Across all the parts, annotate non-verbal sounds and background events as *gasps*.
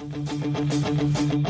Hello,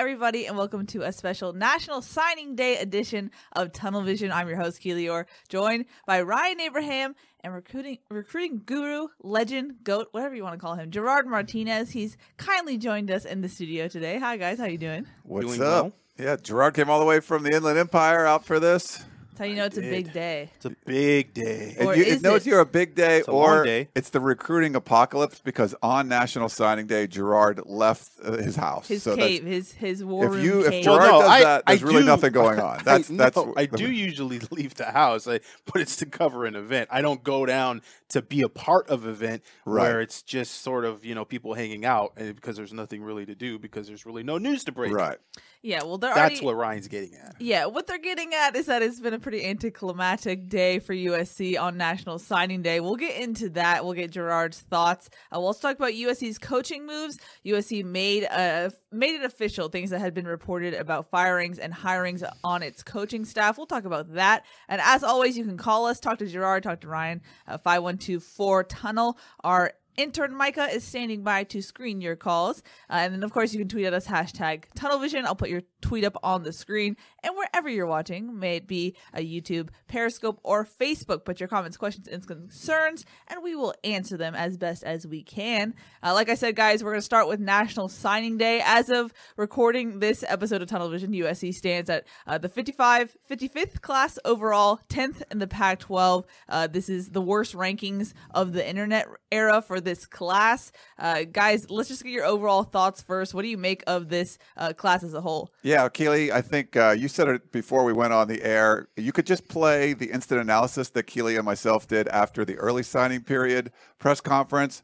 everybody, and welcome to a special National Signing Day edition of Tunnel Vision. I'm your host, Keely Orr, joined by Ryan Abraham and recruiting recruiting guru, legend, goat, whatever you want to call him, Gerard Martinez. He's kindly joined us in the studio today. Hi, guys. How you doing? What's Doing up? well. Yeah, Gerard came all the way from the Inland Empire out for this. That's how you know it's a big day. It's a big day. Or And you, is it knows it? you're a big day, It's a or long day. it's the recruiting apocalypse because on National Signing Day, Gerard left uh, his house. His So cave, his his war If room you, if cave. Gerard Well, no, does I- that, there's I really do- nothing going *laughs* on. That's I, that's. no, I the- do usually *laughs* leave the house, I, but it's to cover an event. I don't go down to be a part of an event Right. where it's just sort of you know people hanging out and because there's nothing really to do because there's really no news to break. Right. yeah, well, they're That's already, what Ryan's getting at. Yeah, what they're getting at is that it's been a pretty anticlimactic day for USC on National Signing Day. We'll get into that. We'll get Gerard's thoughts. Uh, we'll also talk about USC's coaching moves. USC made uh, made it official things that had been reported about firings and hirings on its coaching staff. We'll talk about that. And as always, you can call us, talk to Gerard, talk to Ryan, uh, 5124 Tunnel. Our Intern Micah is standing by to screen your calls. Uh, and then, of course, you can tweet at us hashtag TunnelVision. I'll put your tweet up on the screen. And wherever you're watching, may it be a YouTube, Periscope, or Facebook, put your comments, questions, and concerns, and we will answer them as best as we can. Uh, like I said, guys, we're going to start with National Signing Day. As of recording this episode of Tunnel Vision, USC stands at uh, the 55, 55th class overall, 10th in the Pac 12. Uh, this is the worst rankings of the internet era for this class. Uh, guys, let's just get your overall thoughts first. What do you make of this uh, class as a whole? Yeah, Keely, I think uh, you said it before we went on the air. You could just play the instant analysis that Keely and myself did after the early signing period press conference.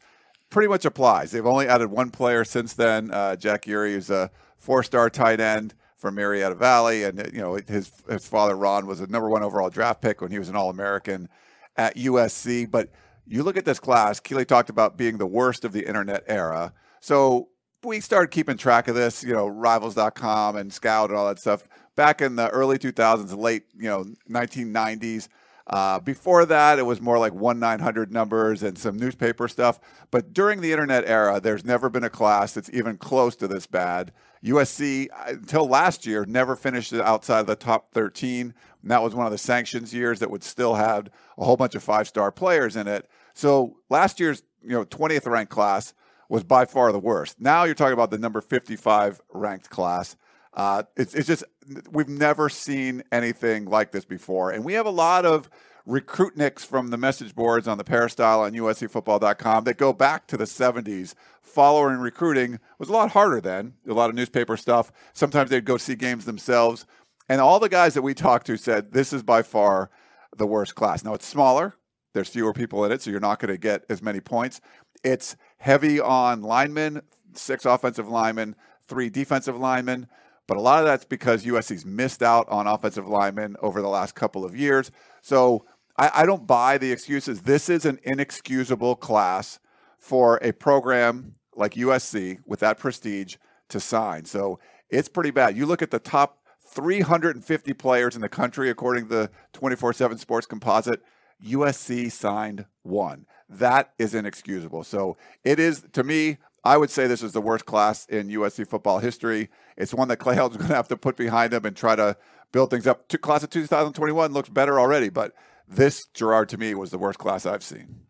Pretty much applies. They've only added one player since then. Uh, Jack Erie is a four-star tight end from Marietta Valley, and you know his his father Ron was a number one overall draft pick when he was an All-American at USC. But you look at this class. Keely talked about being the worst of the internet era. So we started keeping track of this, you know, rivals.com and Scout and all that stuff back in the early 2000s, late, you know, 1990s. Uh, before that, it was more like 1 900 numbers and some newspaper stuff. But during the internet era, there's never been a class that's even close to this bad. USC, uh, until last year, never finished outside of the top 13. And that was one of the sanctions years that would still have a whole bunch of five star players in it. So last year's, you know, 20th ranked class was by far the worst. Now you're talking about the number 55 ranked class. Uh, it's, it's just, we've never seen anything like this before. And we have a lot of recruitniks from the message boards on the peristyle on uscfootball.com that go back to the 70s. Following recruiting was a lot harder then, a lot of newspaper stuff. Sometimes they'd go see games themselves. And all the guys that we talked to said this is by far the worst class. Now it's smaller, there's fewer people in it, so you're not going to get as many points. It's heavy on linemen, six offensive linemen, three defensive linemen. But a lot of that's because USC's missed out on offensive linemen over the last couple of years. So I, I don't buy the excuses. This is an inexcusable class for a program like USC with that prestige to sign. So it's pretty bad. You look at the top 350 players in the country, according to the 24 7 Sports Composite, USC signed one. That is inexcusable. So it is, to me, I would say this is the worst class in USC football history. It's one that Clay *laughs* Helton's going to have to put behind him and try to build things up. To class of 2021 looks better already, but this Gerard to me was the worst class I've seen.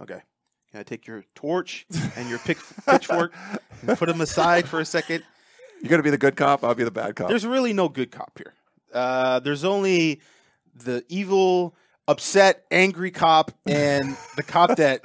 Okay. Can I take your torch and your pick, *laughs* pitchfork and put them aside for a second? You're to be the good cop. I'll be the bad cop. There's really no good cop here. Uh, there's only the evil, upset, angry cop and *laughs* the cop that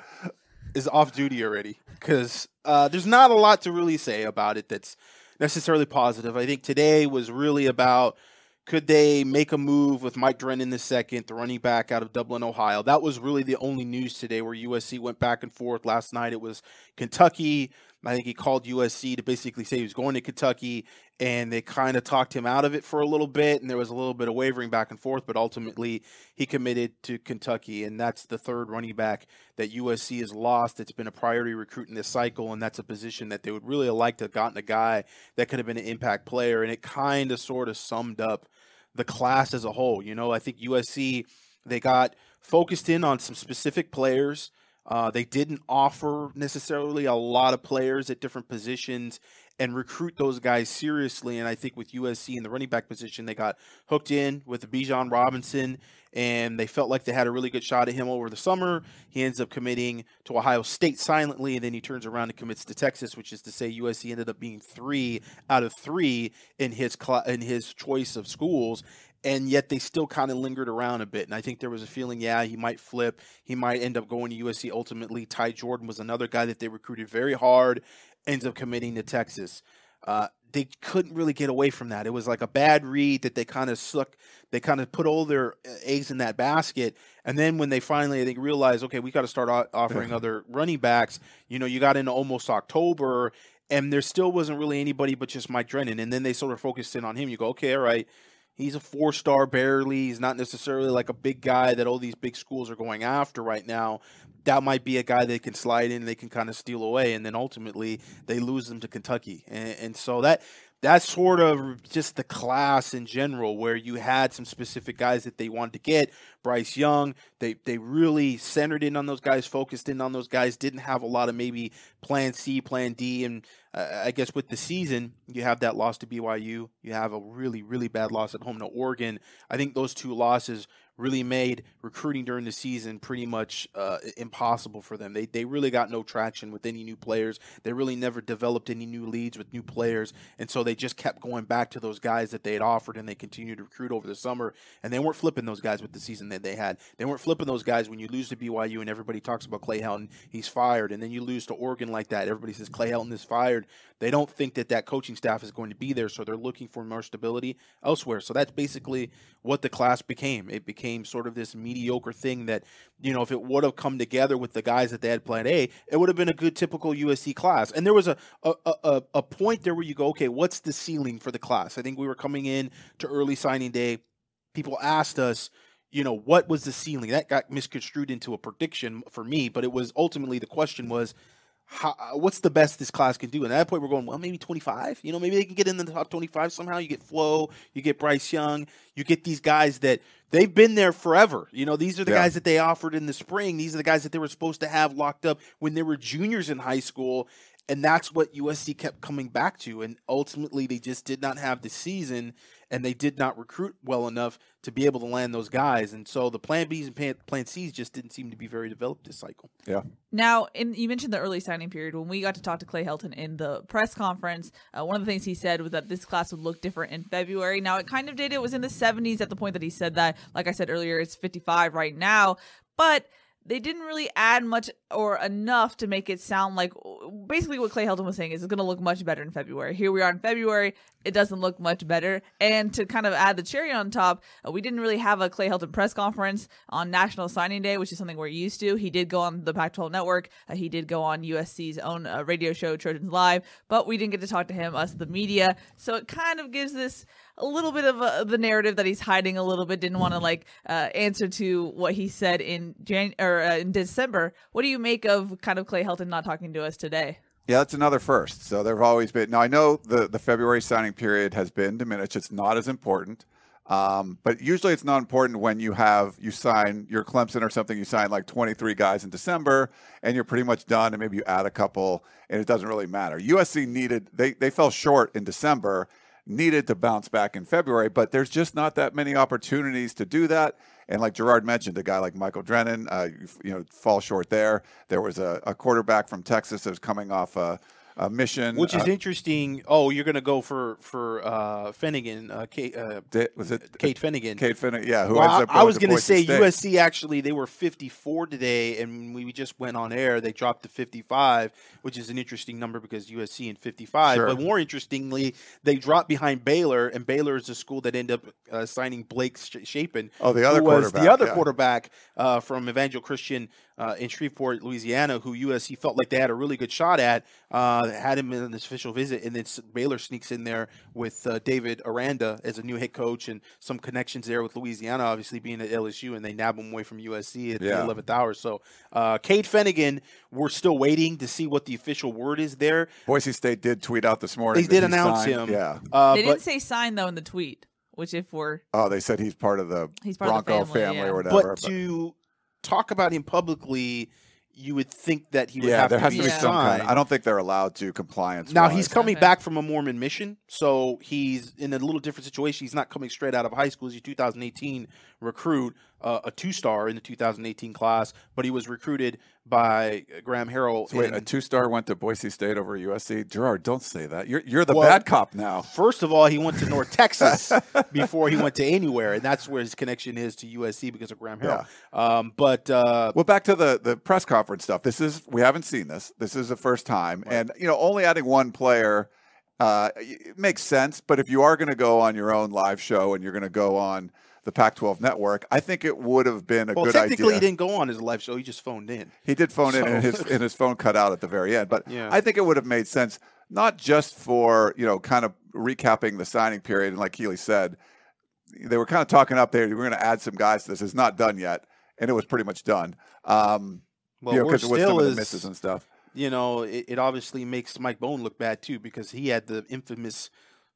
is off duty already. Because uh, there's not a lot to really say about it that's necessarily positive. I think today was really about could they make a move with Mike Drennen the second, the running back out of Dublin, Ohio? That was really the only news today where USC went back and forth. Last night it was Kentucky. I think he called USC to basically say he was going to Kentucky, and they kind of talked him out of it for a little bit, and there was a little bit of wavering back and forth, but ultimately he committed to Kentucky, and that's the third running back that USC has lost. It's been a priority recruit in this cycle, and that's a position that they would really like to have gotten a guy that could have been an impact player, and it kind of sort of summed up the class as a whole. You know, I think USC they got focused in on some specific players. Uh, they didn't offer necessarily a lot of players at different positions and recruit those guys seriously. And I think with USC in the running back position, they got hooked in with Bijan Robinson, and they felt like they had a really good shot at him over the summer. He ends up committing to Ohio State silently, and then he turns around and commits to Texas, which is to say USC ended up being three out of three in his cl- in his choice of schools and yet they still kind of lingered around a bit. And I think there was a feeling, yeah, he might flip. He might end up going to USC ultimately. Ty Jordan was another guy that they recruited very hard, ends up committing to Texas. Uh, they couldn't really get away from that. It was like a bad read that they kind of suck. They kind of put all their uh, eggs in that basket, and then when they finally, I think, realized, okay, we got to start offering *laughs* other running backs. You know, you got into almost October, and there still wasn't really anybody but just Mike Drennen. And then they sort of focused in on him. You go, okay, all right, He's a four star barely. He's not necessarily like a big guy that all these big schools are going after right now. That might be a guy they can slide in, they can kind of steal away, and then ultimately they lose them to Kentucky. And, and so that that's sort of just the class in general, where you had some specific guys that they wanted to get. Bryce Young, they they really centered in on those guys, focused in on those guys. Didn't have a lot of maybe Plan C, Plan D, and uh, I guess with the season, you have that loss to BYU. You have a really really bad loss at home to Oregon. I think those two losses really made recruiting during the season pretty much uh, impossible for them. They they really got no traction with any new players. They really never developed any new leads with new players, and so they just kept going back to those guys that they had offered, and they continued to recruit over the summer. And they weren't flipping those guys with the season that they had. They weren't flipping those guys when you lose to BYU and everybody talks about Clay Helton, he's fired, and then you lose to Oregon like that. Everybody says Clay Helton is fired. They don't think that that coaching staff is going to be there, so they're looking for more stability elsewhere. So that's basically what the class became. It became sort of this mediocre thing that, you know, if it would have come together with the guys that they had plan A, it would have been a good typical USC class. And there was a, a, a, a point there where you go, okay, what's the ceiling for the class? I think we were coming in to early signing day. People asked us, you know, what was the ceiling? That got misconstrued into a prediction for me, but it was ultimately the question was, how, uh, what's the best this class can do? And at that point, we're going, well, maybe 25. You know, maybe they can get in the top 25 somehow. You get Flowe, you get Bryce Young, you get these guys that they've been there forever. You know, these are the yeah. guys that they offered in the spring. These are the guys that they were supposed to have locked up when they were juniors in high school. And that's what USC kept coming back to. And ultimately, they just did not have the season and they did not recruit well enough to be able to land those guys. And so the plan Bs and plan Cs just didn't seem to be very developed this cycle. Yeah. Now, in, you mentioned the early signing period. When we got to talk to Clay Helton in the press conference, uh, one of the things he said was that this class would look different in February. Now, it kind of did. It was in the 70s at the point that he said that. Like I said earlier, it's 55 right now. But they didn't really add much or enough to make it sound like basically what Clay Helton was saying is it's going to look much better in February. Here we are in February, it doesn't look much better. And to kind of add the cherry on top, uh, we didn't really have a Clay Helton press conference on National Signing Day, which is something we're used to. He did go on the Pac 12 network, uh, he did go on USC's own uh, radio show, Trojans Live, but we didn't get to talk to him, us, the media. So it kind of gives this a little bit of a, the narrative that he's hiding a little bit. Didn't want to like uh, answer to what he said in Jan or uh, in December. What do you make of kind of Clay Helton not talking to us today? Yeah, that's another first. So there have always been. Now I know the the February signing period has been diminished. It's not as important. Um, but usually it's not important when you have you sign your Clemson or something. You sign like 23 guys in December, and you're pretty much done. And maybe you add a couple, and it doesn't really matter. USC needed they they fell short in December, needed to bounce back in February, but there's just not that many opportunities to do that. And like Gerard mentioned, a guy like Michael Drennen, uh, you, know, fall short there. There was a, a quarterback from Texas that was coming off a, a mission, Which is uh, interesting. Oh, you're going to go for for uh, Fennegan, uh, Cade, uh, was it Cade Fennegan. Cade Fennegan? Yeah, who Well, ends I, up I going was going to say State. USC actually they were 54 today, and we just went on air. They dropped to 55, which is an interesting number because USC in 55. Sure. But more interestingly, they dropped behind Baylor, and Baylor is the school that ended up uh, signing Blake Sh- Shapen. Oh, the other who was quarterback, the other yeah. quarterback uh, from Evangel Christian uh, in Shreveport, Louisiana, who USC felt like they had a really good shot at. Uh, had him in this official visit, and then Baylor sneaks in there with uh, David Aranda as a new head coach and some connections there with Louisiana, obviously being at LSU, and they nab him away from USC at Yeah. the 11th hour. So, uh, Cade Fennegan, we're still waiting to see what the official word is there. Boise State did tweet out this morning. They did he announce signed- him. Yeah. Uh, they didn't say sign though in the tweet, which if we're Oh, they said he's part of the He's part of the Bronco family, yeah. or whatever. but to talk about him publicly, you would think that he would yeah, have there to has be to be some kind. signed. Of, I don't think they're allowed to compliance. Now he's coming Okay. back from a Mormon mission, so he's in a little different situation. He's not coming straight out of high school. He's a 2018 recruit, uh, a two-star in the 2018 class, but he was recruited by Graham Harrell. So wait, in- a two-star went to Boise State over USC. Gerard, don't say that. You're you're the Well- bad cop now. First of all, he went to North Texas *laughs* before he went to anywhere, and that's where his connection is to USC because of Graham Harrell. Um, but uh, Well, back to the the press conference stuff. This is we haven't seen this. This is the first time, and you know, only adding one player uh, it makes sense. But if you are going to go on your own live show and you're going to go on the Pac-12 network, I think it would have been a good idea. well, good technically, idea. he didn't go on his live show; he just phoned in. He did phone in, and his and his phone cut out at the very end. But Yeah. I think it would have made sense, not just for you know, kind of recapping the signing period, and like Keely said, they were kind of talking up there. We're going to add some guys to this. It's not done yet, and it was pretty much done. Um, Well, you know, we're because it was some still of the is- misses and stuff. you know, it, it obviously makes Mike Bohn look bad too because he had the infamous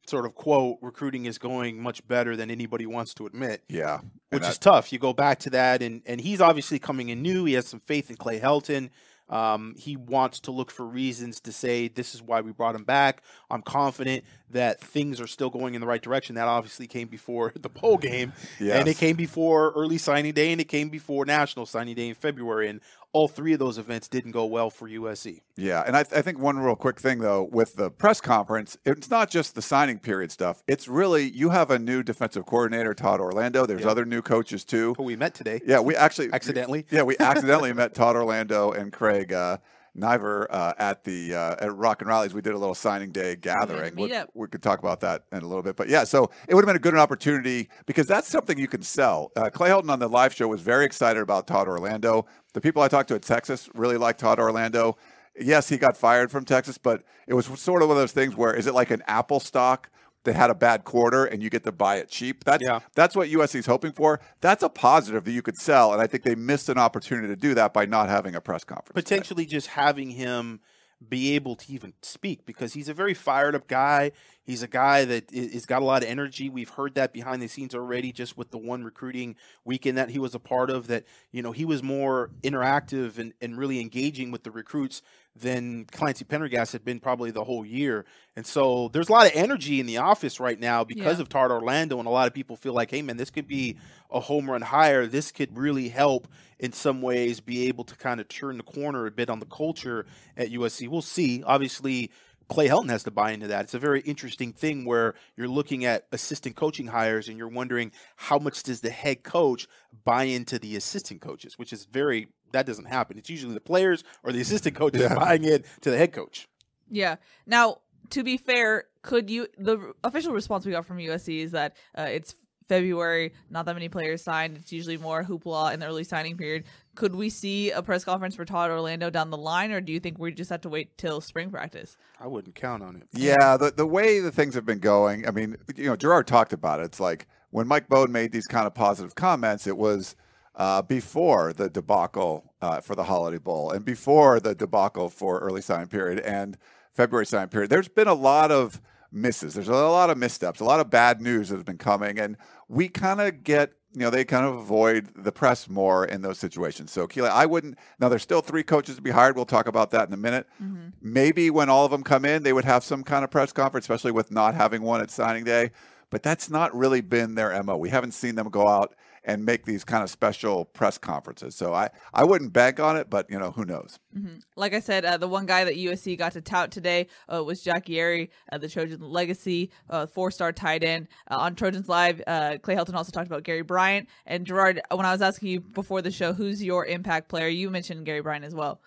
sort of quote, recruiting is going much better than anybody wants to admit, Yeah, which And is tough. You go back to that, and, and he's obviously coming in new. He has some faith in Clay Helton. Um, he wants to look for reasons to say this is why we brought him back. I'm confident that things are still going in the right direction. That obviously came before *laughs* the bowl game, and it came before early signing day, and it came before national signing day in February. And all three of those events didn't go well for USC. Yeah, and I, I think one real quick thing though with the press conference, it's not just the signing period stuff. It's really you have a new defensive coordinator, Todd Orlando. There's Yeah. other new coaches too. Who we met today. Yeah, we actually Accidentally? Yeah, we *laughs* accidentally met Todd Orlando and Craig uh, Naivar uh, at the uh, at Rock and Reilly's. We did a little signing day gathering. we, meetup. we could talk about that in a little bit, but yeah, so it would have been a good opportunity because that's something you can sell. Uh, Clay Helton on the live show was very excited about Todd Orlando. The people I talked to at Texas really like Todd Orlando. Yes, he got fired from Texas, but it was sort of one of those things where is it like an Apple stock? That had a bad quarter and you get to buy it cheap. That's Yeah. that's what USC is hoping for. That's a positive that you could sell, and I think they missed an opportunity to do that by not having a press conference. today. potentially just having him be able to even speak because he's a very fired up guy. He's a guy that i- has got a lot of energy. We've heard that behind the scenes already, just with the one recruiting weekend that he was a part of. That you know he was more interactive and, and really engaging with the recruits than Clancy Pendergast had been probably the whole year. And so there's a lot of energy in the office right now because Yeah. of Todd Orlando, and a lot of people feel like, hey man, this could be a home run hire. This could really help in some ways be able to kind of turn the corner a bit on the culture at USC. We'll see. Obviously, Clay Helton has to buy into that. It's a very interesting thing where you're looking at assistant coaching hires and you're wondering how much does the head coach buy into the assistant coaches, which is very that doesn't happen. It's usually the players or the assistant coaches Yeah. buying in to the head coach. Yeah. Now, to be fair, could you the official response we got from USC is that uh, it's February, not that many players signed. It's usually more hoopla in the early signing period. Could we see a press conference for Todd Orlando down the line, or do you think we just have to wait till spring practice? I wouldn't count on it. Yeah, the the way the things have been going, I mean, you know, Gerard talked about it. It's like when Mike Bohn made these kind of positive comments, it was uh, before the debacle uh, for the Holiday Bowl and before the debacle for early signing period and February signing period. There's been a lot of misses. There's a lot of missteps, a lot of bad news that has been coming, and we kind of get you know, they kind of avoid the press more in those situations. So, Keely, I wouldn't. Now, there's still three coaches to be hired. We'll talk about that in a minute. Mm-hmm. Maybe when all of them come in, they would have some kind of press conference, especially with not having one at signing day. But that's not really been their MO. We haven't seen them go out and make these kind of special press conferences. So I, I wouldn't bank on it, but you know who knows. Mm-hmm. Like I said, uh, the one guy that USC got to tout today uh, was Jack Ehre, uh, the Trojan legacy, uh, four star tight end. Uh, on Trojans Live, uh, Clay Helton also talked about Gary Bryant and Gerard. When I was asking you before the show, who's your impact player? You mentioned Gary Bryant as well.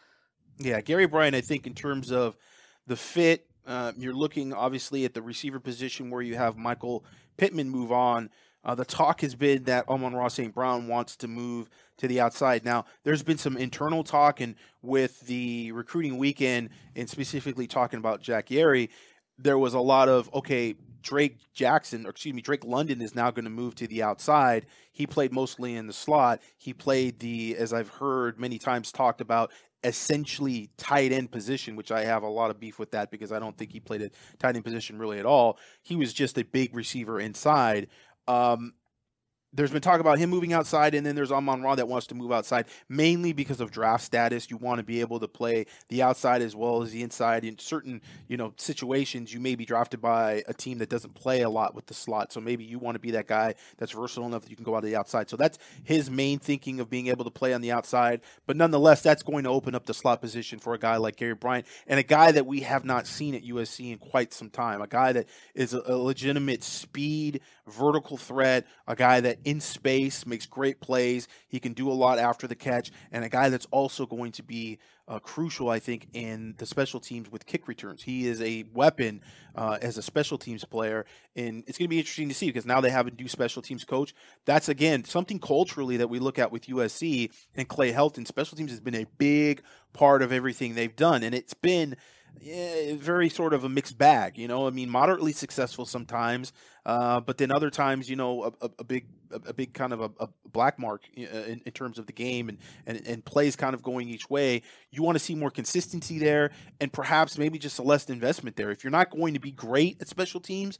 Yeah, Gary Bryant. I think in terms of the fit, you're looking obviously at the receiver position where you have Michael Pittman move on. Uh, the talk has been that Amon-Ra St. Brown wants to move to the outside. Now, there's been some internal talk, and with the recruiting weekend, and specifically talking about Jack Ehre, there was a lot of, okay, Drake Jackson, or excuse me, Drake London is now going to move to the outside. He played mostly in the slot. He played the, as I've heard many times talked about, essentially tight end position, which I have a lot of beef with that because I don't think he played a tight end position really at all. He was just a big receiver inside. Um, there's been talk about him moving outside, and then there's Amon Ra that wants to move outside, mainly because of draft status. You want to be able to play the outside as well as the inside. In certain, you know, situations, you may be drafted by a team that doesn't play a lot with the slot. So maybe you want to be that guy that's versatile enough that you can go out of the outside. So that's his main thinking of being able to play on the outside. But nonetheless, that's going to open up the slot position for a guy like Gary Bryant and a guy that we have not seen at USC in quite some time. A guy that is a legitimate speed, vertical threat, a guy that in space, makes great plays. He can do a lot after the catch, and a guy that's also going to be uh, crucial, I think, in the special teams with kick returns. He is a weapon uh, as a special teams player, and it's going to be interesting to see because now they have a new special teams coach. That's again something culturally that we look at with USC and Clay Helton. Special teams has been a big part of everything they've done, and it's been yeah, very sort of a mixed bag. You know, I mean, moderately successful sometimes, uh, but then other times, you know, a, a, a big a, big kind of a, a black mark in, in, terms of the game and, and and plays kind of going each way. You want to see more consistency there, and perhaps maybe just a less investment there. If you're not going to be great at special teams,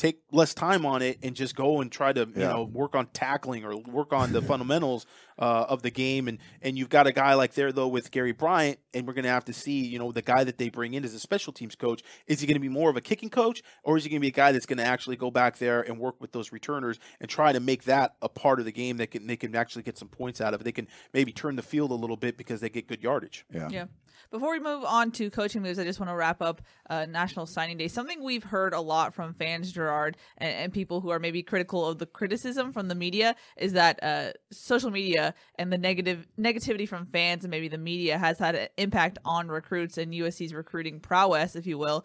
take less time on it and just go and try to you know work on tackling or work on the *laughs* fundamentals uh, of the game. And and you've got a guy like there though with Gary Bryant and we're going to have to see you know the guy that they bring in as a special teams coach. Is he going to be more of a kicking coach or is he going to be a guy that's going to actually go back there and work with those returners and try to make that a part of the game that can they can actually get some points out of it? They can maybe turn the field a little bit because they get good yardage. Yeah. Yeah before we move on to coaching moves, I just want to wrap up uh, National Signing Day. Something we've heard a lot from fans, Gerard, and, and people who are maybe critical of the criticism from the media is that uh, social media and the negative negativity from fans and maybe the media has had an impact on recruits and USC's recruiting prowess, if you will.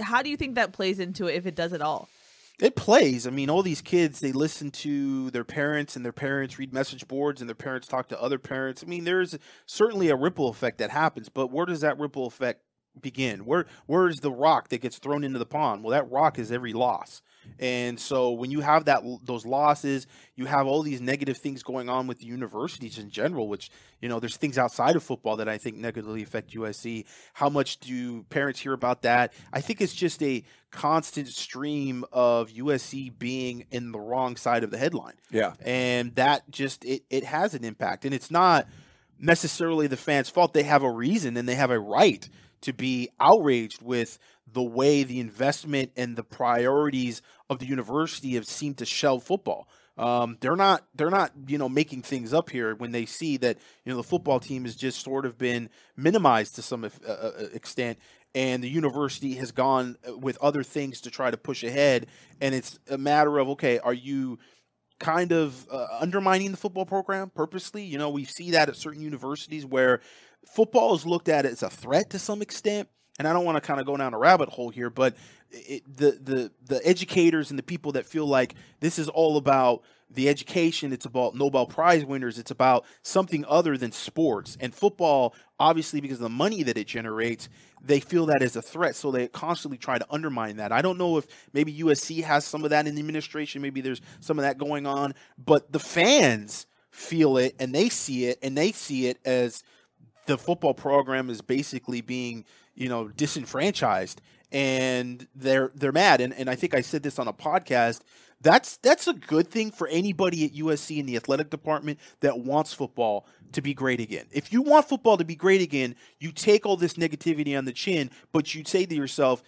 How do you think that plays into it, if it does at all? It plays. I mean, all these kids they listen to their parents, and their parents read message boards, and their parents talk to other parents. I mean, there's certainly a ripple effect that happens, but where does that ripple effect begin? Where where is the rock that gets thrown into the pond? Well, that rock is every loss. And so when you have that those losses, you have all these negative things going on with the universities in general, which you know there's things outside of football that I think negatively affect USC. How much do parents hear about that? I think it's just a constant stream of USC being in the wrong side of the headline. Yeah. And that just it it has an impact. And it's not necessarily the fans' fault. They have a reason and they have a right to be outraged with the way the investment and the priorities of the university have seemed to shelve football. Um, they're not they're not you know making things up here when they see that you know the football team has just sort of been minimized to some uh, uh, extent and the university has gone uh, with other things to try to push ahead and it's a matter of okay are you kind of uh, undermining the football program purposely you know we see that at certain universities where football is looked at as a threat to some extent and I don't want to kind of go down a rabbit hole here, but it, the the the educators and the people that feel like this is all about the education, it's about Nobel Prize winners, it's about something other than sports and football. Obviously, because of the money that it generates, they feel that as a threat, so they constantly try to undermine that. I don't know if maybe USC has some of that in the administration, maybe there's some of that going on, but the fans feel it and they see it and they see it as the football program is basically being you know disenfranchised and they're they're mad. And and I think I said this on a podcast. That's that's a good thing for anybody at USC in the athletic department that wants football to be great again. If you want football to be great again, you take all this negativity on the chin, but you say to yourself,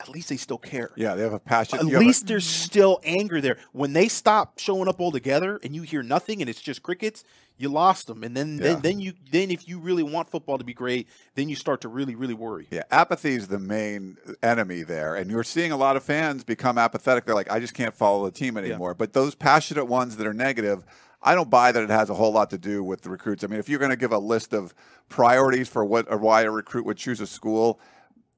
at least they still care. Yeah, they have a passion. At have a- least there's still anger there. When they stop showing up all together and you hear nothing and it's just crickets, you lost them. And then, Yeah. then, then you then if you really want football to be great, then you start to really really worry. Yeah, apathy is the main enemy there, and you're seeing a lot of fans become apathetic. They're like, I just can't follow the team anymore. But those passionate ones that are negative, I don't buy that it has a whole lot to do with the recruits. I mean, if you're going to give a list of priorities for what or why a recruit would choose a school,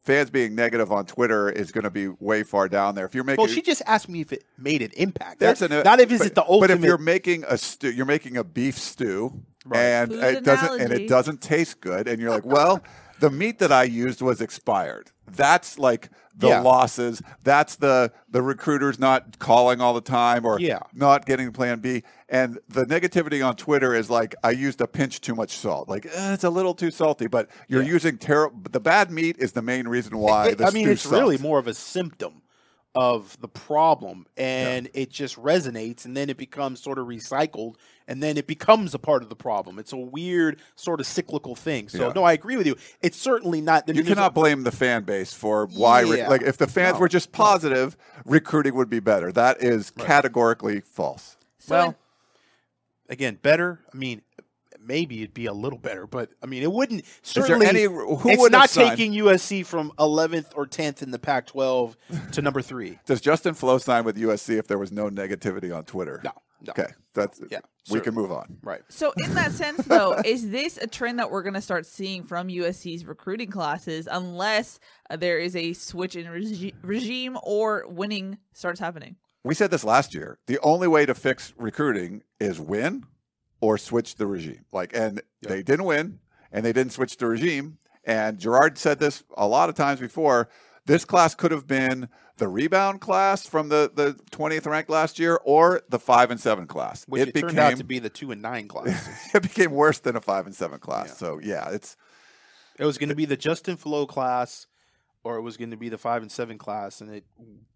fans being negative on Twitter is going to be way far down there. If you're making Well, she just asked me if it made an impact. That's That's an, not if is but, it the ultimate. But if you're making a stew, you're making a beef stew, Right. and Food it doesn't and it doesn't taste good, and you're like, well, the meat that I used was expired. That's like the Yeah. losses. That's the the recruiters not calling all the time or Yeah. not getting Plan B. And the negativity on Twitter is like, I used a pinch too much salt. Like eh, it's a little too salty, but you're using terrible. The bad meat is the main reason why. It- the I mean, it's really more of a symptom of the problem, and it just resonates, and then it becomes sort of recycled, and then it becomes a part of the problem. It's a weird sort of cyclical thing. So, Yeah. no, I agree with you. It's certainly not. I mean, You there's a- cannot blame the fan base for why. re- Yeah. like, if the fans No. were just positive, recruiting would be better. That is categorically false. So well, in- again, better. I mean, maybe it'd be a little better, but I mean, it wouldn't. Certainly, any- who it's would not taking USC from 11th or 10th in the Pac-12 to number three. *laughs* Does Justin Flowe sign with USC if there was no negativity on Twitter? No, no. Okay, that's Yeah, We can move on. Right. So, in that sense, though, *laughs* is this a trend that we're going to start seeing from USC's recruiting classes unless uh, there is a switch in regi- regime or winning starts happening? We said this last year. The only way to fix recruiting is win or switch the regime. Like, and they didn't win, and they didn't switch the regime. And Gerard said this a lot of times before. This class could have been the rebound class from the the twentieth ranked last year, or the five and seven class. Which it, became turned out to be the two and nine *laughs* classes. it became worse than a five and seven class. Yeah. So yeah, it's It was going to be the Justin Flowe class, or it was going to be the five and seven class, and it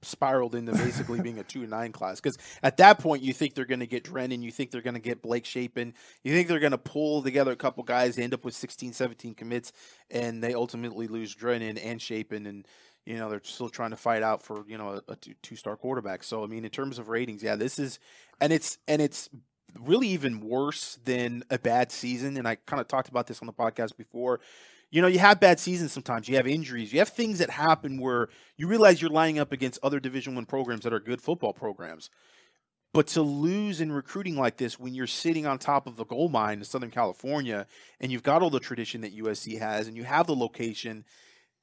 spiraled into basically being a two and nine class. Because at that point, you think they're going to get Drennen, you think they're going to get Blake Shapen, you think they're going to pull together a couple guys, they end up with 16, 17 commits, and they ultimately lose Drennen and Shapen, and you know they're still trying to fight out for you know a, a two star quarterback. So I mean, in terms of ratings, yeah, this is, and it's and it's really even worse than a bad season. And I kind of talked about this on the podcast before. You know, you have bad seasons sometimes. You have injuries. You have things that happen where you realize you're lining up against other Division One programs that are good football programs. But to lose in recruiting like this when you're sitting on top of the gold mine in Southern California and you've got all the tradition that USC has and you have the location,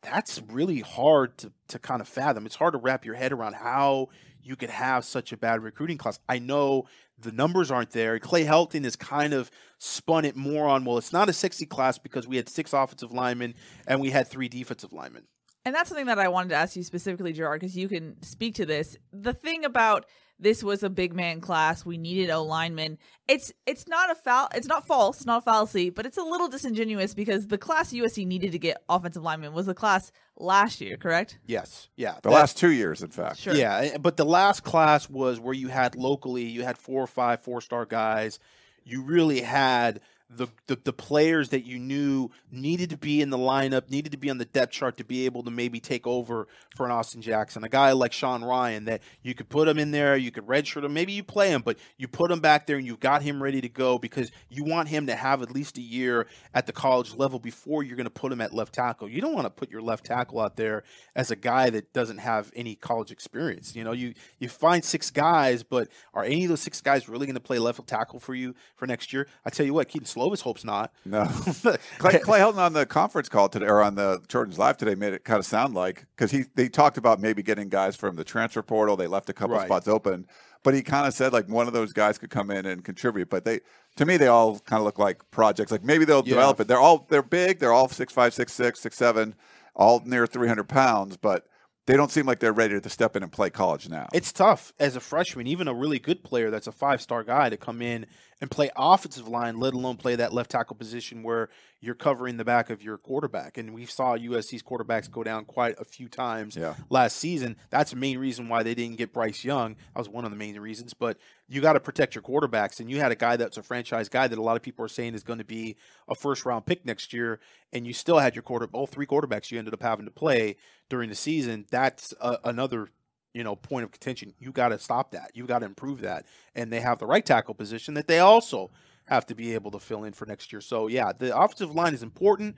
that's really hard to, to kind of fathom. It's hard to wrap your head around how you could have such a bad recruiting class. I know the numbers aren't there. Clay Helton has kind of spun it more on, well, it's not a 60 class because we had six offensive linemen and we had three defensive linemen. And that's something that I wanted to ask you specifically, Gerard, because you can speak to this. The thing about this was a big man class. We needed O linemen. It's it's not a foul. It's not false, not a fallacy, but it's a little disingenuous because the class USC needed to get offensive linemen was the class last year, correct? Yes. Yeah. the That- last two years, in fact. Sure. Yeah, but the last class was where you had locally, you had four or five four star guys. You really had the, the the players that you knew needed to be in the lineup, needed to be on the depth chart to be able to maybe take over for an Austin Jackson, a guy like Sean Rhyan that you could put him in there, you could redshirt him, maybe you play him, but you put him back there and you've got him ready to go because you want him to have at least a year at the college level before you're going to put him at left tackle. You don't want to put your left tackle out there as a guy that doesn't have any college experience. You know, you you find six guys, but are any of those six guys really going to play left tackle for you for next year? I tell you what, Kedon Slovis hopes not. No. *laughs* Clay, Clay Helton on the conference call today, or on the Trojans Live today, made it kind of sound like because he they talked about maybe getting guys from the transfer portal. They left a couple Right. spots open, but he kind of said like one of those guys could come in and contribute. But they, to me, they all kind of look like projects. Like maybe they'll Yeah. develop it. They're all they're big. They're all six five, six six, six seven, all near three hundred pounds, but they don't seem like they're ready to step in and play college now. It's tough as a freshman, even a really good player that's a five star guy to come in and play offensive line, let alone play that left tackle position where you're covering the back of your quarterback. And we saw USC's quarterbacks go down quite a few times Yeah. last season. That's the main reason why they didn't get Bryce Young. That was one of the main reasons. But you got to protect your quarterbacks. And you had a guy that's a franchise guy that a lot of people are saying is going to be a first round pick next year. And you still had your quarter, all three quarterbacks you ended up having to play during the season. That's a, another you know point of contention. You got to stop that. You got to improve that. And they have the right tackle position that they also have to be able to fill in for next year. So yeah, the offensive line is important.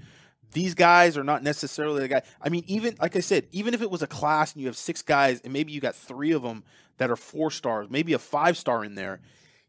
These guys are not necessarily the guy. I mean, even like I said, even if it was a class and you have six guys and maybe you got three of them that are four stars, maybe a five star in there,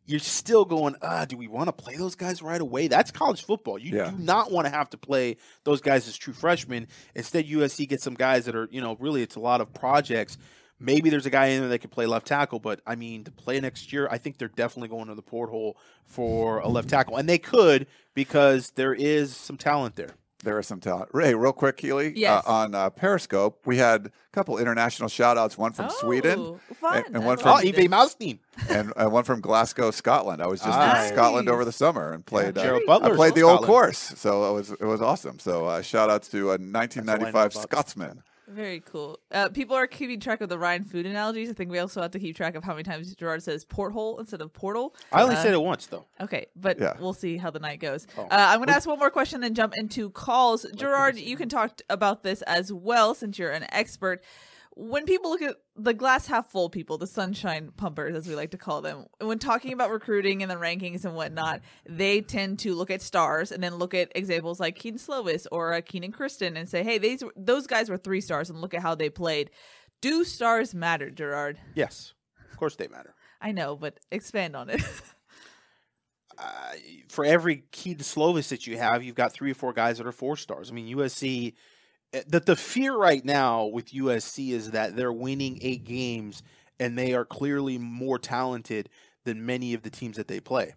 you're still going, ah, do we want to play those guys right away? That's college football. You Yeah. do not want to have to play those guys as true freshmen. Instead, USC gets some guys that are, you know, really it's a lot of projects. Maybe there's a guy in there that could play left tackle, but I mean, to play next year, I think they're definitely going to the porthole for a left tackle. And they could because there is some talent there. There is some talent. Ray, real quick, Keely. Yes. Uh, on uh, Periscope, we had a couple international shout outs, one from Sweden Oh, fun. and- and one from- Oh, Sweden. Eve Malstein. and, and one from Glasgow, Scotland. I was just Nice. in Scotland over the summer and played. Yeah, uh, Gerald I played the from old course, so it was it was awesome. So uh, shout outs to a all I know 1995 about. Scotsman. Very cool. Uh, people are keeping track of the Ryan food analogies. I think we also have to keep track of how many times Gerard says porthole instead of portal. I only Uh, said it once, though. Okay, but Yeah. we'll see how the night goes. Oh. Uh, I'm going to ask one more question, and then jump into calls. Gerard, you can talk about this as well since you're an expert. When people look at the glass half full people, the sunshine pumpers, as we like to call them, when talking about recruiting and the rankings and whatnot, they tend to look at stars and then look at examples like Kedon Slovis or uh, Kenan Christon and say, hey, these those guys were three stars and look at how they played. Do stars matter, Gerard? Yes. Of course they matter. I know, but expand on it. *laughs* uh, for every Kedon Slovis that you have, you've got three or four guys that are four stars. I mean, USC. Eh, The the fear right now with USC is that they're winning eight games and they are clearly more talented than many of the teams that they play.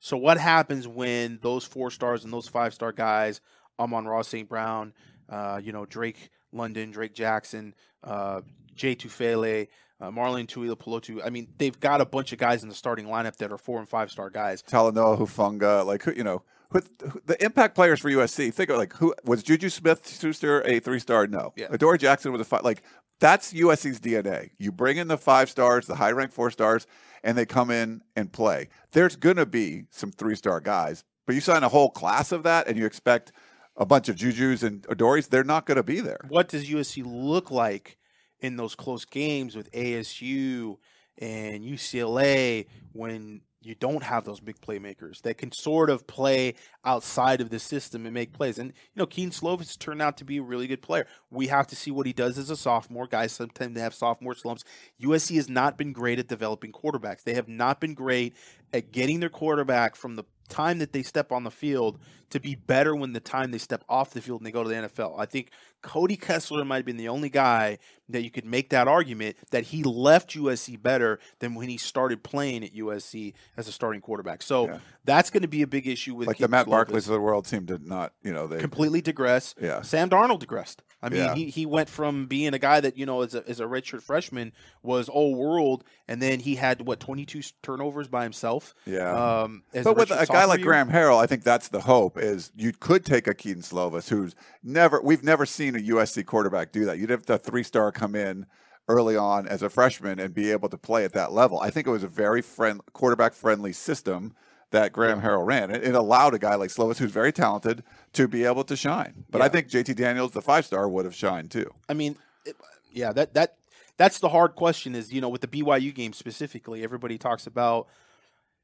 So what happens when those four stars and those five star guys, Amon-Ra St. Brown, uh, you know Drake London, Drake Jackson, uh, Jay Tufele, uh, Marlon Tuipulotu. I mean, they've got a bunch of guys in the starting lineup that are four and five star guys. Talanoa Hufanga, like you know, who- the impact players for USC. Think of like who was Juju Smith Schuster a three star? No, Yeah. Adoree Jackson was a five. Like that's USC's DNA. You bring in the five stars, the high ranked four stars, and they come in and play. There's gonna be some three star guys, but you sign a whole class of that, and you expect a bunch of Juju's and Adoris. They're not gonna be there. What does USC look like in those close games with ASU and UCLA when you don't have those big playmakers that can sort of play outside of the system and make plays? And you know, Kedon Slovis turned out to be a really good player. We have to see what he does as a sophomore. Guys sometimes have sophomore slumps. USC has not been great at developing quarterbacks. They have not been great at getting their quarterback from the time that they step on the field to be better when the time they step off the field and they go to the NFL. I think Cody Kessler might have been the only guy that you could make that argument that he left USC better than when he started playing at USC as a starting quarterback. So Yeah. that's going to be a big issue with Like the Matt Barkley's of the world seem to not, you know, they completely digress. Yeah. Sam Darnold digressed. I mean, Yeah. he, he went from being a guy that you know as a as a redshirt freshman was all world, and then he had what twenty two turnovers by himself. Yeah. Um, as But with a guy like year. Graham Harrell, I think that's the hope. Is you could take a Kedon Slovis, who's never we've never seen a USC quarterback do that. You'd have the three star come in early on as a freshman and be able to play at that level. I think it was a very friend quarterback friendly system that Graham Harrell ran. It, it allowed a guy like Slovis, who's very talented, to be able to shine. But I think JT Daniels, the five star, would have shined too. I mean, it, yeah, that that that's the hard question. Is you know with the BYU game specifically, everybody talks about.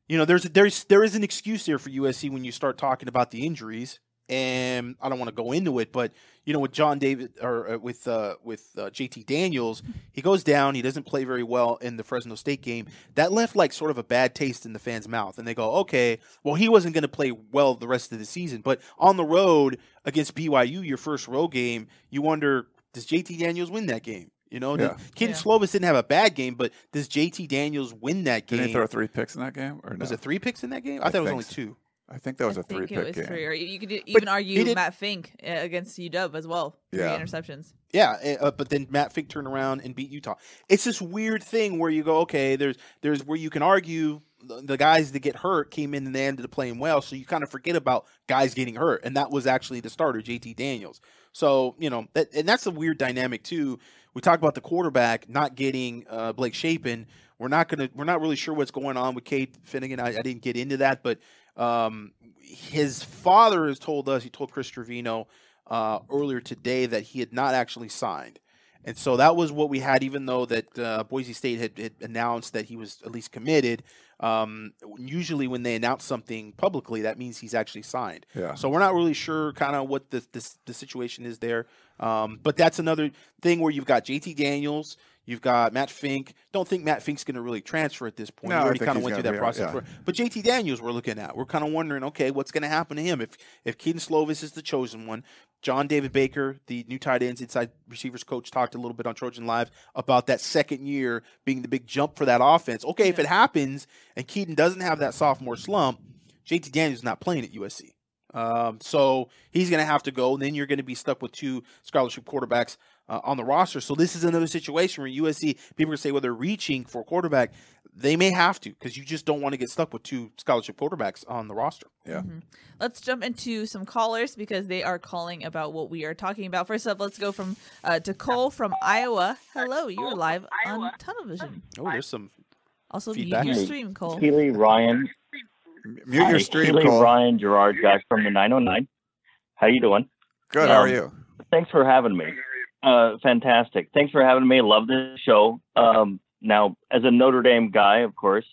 You know, there's there's there is an excuse there for USC when you start talking about the injuries, and I don't want to go into it, but you know, with John David or uh, with uh, with uh, JT Daniels, he goes down. He doesn't play very well in the Fresno State game. That left like sort of a bad taste in the fans' mouth, and they go, "Okay, well, he wasn't going to play well the rest of the season." But on the road against BYU, your first road game, you wonder, does JT Daniels win that game? You know, Yeah. Kid Yeah. Slovis didn't have a bad game, but does JT Daniels win that game? Did he throw three picks in that game? Or no? was it three picks in that game? I, I thought it was only so. two. I think that was I a three think it pick game. three. Or you could even he argue did- Matt Fink uh, against UW as well. Three Yeah. interceptions. Yeah, eh, uh, but then Matt Fink turned around and beat Utah. It's this weird thing where you go, okay, there's there's where you can argue the the guys that get hurt came in and they ended up playing well. So you kind of forget about guys getting hurt, and that was actually the starter, JT Daniels. So you know, that, and that's a weird dynamic too. We talk about the quarterback not getting uh, Blake Shapen. We're not gonna. We're not really sure what's going on with Cade Fennegan. I, I didn't get into that, but um, his father has told us. He told Chris Trevino uh, earlier today that he had not actually signed. And so that was what we had, even though that uh, Boise State had, had, announced that he was at least committed. Um, usually, when they announce something publicly, that means he's actually signed. Yeah. So we're not really sure kind of what the, the, the situation is there. Um, but that's another thing where you've got JT Daniels, you've got Matt Fink. Don't think Matt Fink's going to really transfer at this point. No, he already kind of went through that be- process. yeah. But JT Daniels, we're looking at. We're kind of wondering, okay, what's going to happen to him if if Kedon Slovis is the chosen one? John David Baker, the new tight ends inside receivers coach, talked a little bit on Trojan Live about that second year being the big jump for that offense. Okay, if it happens and Kedon doesn't have that sophomore slump, JT Daniels is not playing at USC. Um, so he's going to have to go. And then you're going to be stuck with two scholarship quarterbacks uh, on the roster. So this is another situation where USC people can say, well, they're reaching for a quarterback. They may have to because you just don't want to get stuck with two scholarship quarterbacks on the roster. Yeah. Let's jump into some callers because they are calling about what we are talking about. First up, let's go from uh, to Cole from Iowa. Hello, you're live on television. Oh, there's some. Also, mute Feedback. your stream, Cole. Keely, Ryan, Mute your stream, Keely, Cole. Ryan, Gerard, guys from the 909. How you doing? Good. How are Um, you? Thanks for having me. Uh, fantastic. Thanks for having me. Love this show. Um, now, as a Notre Dame guy, of course,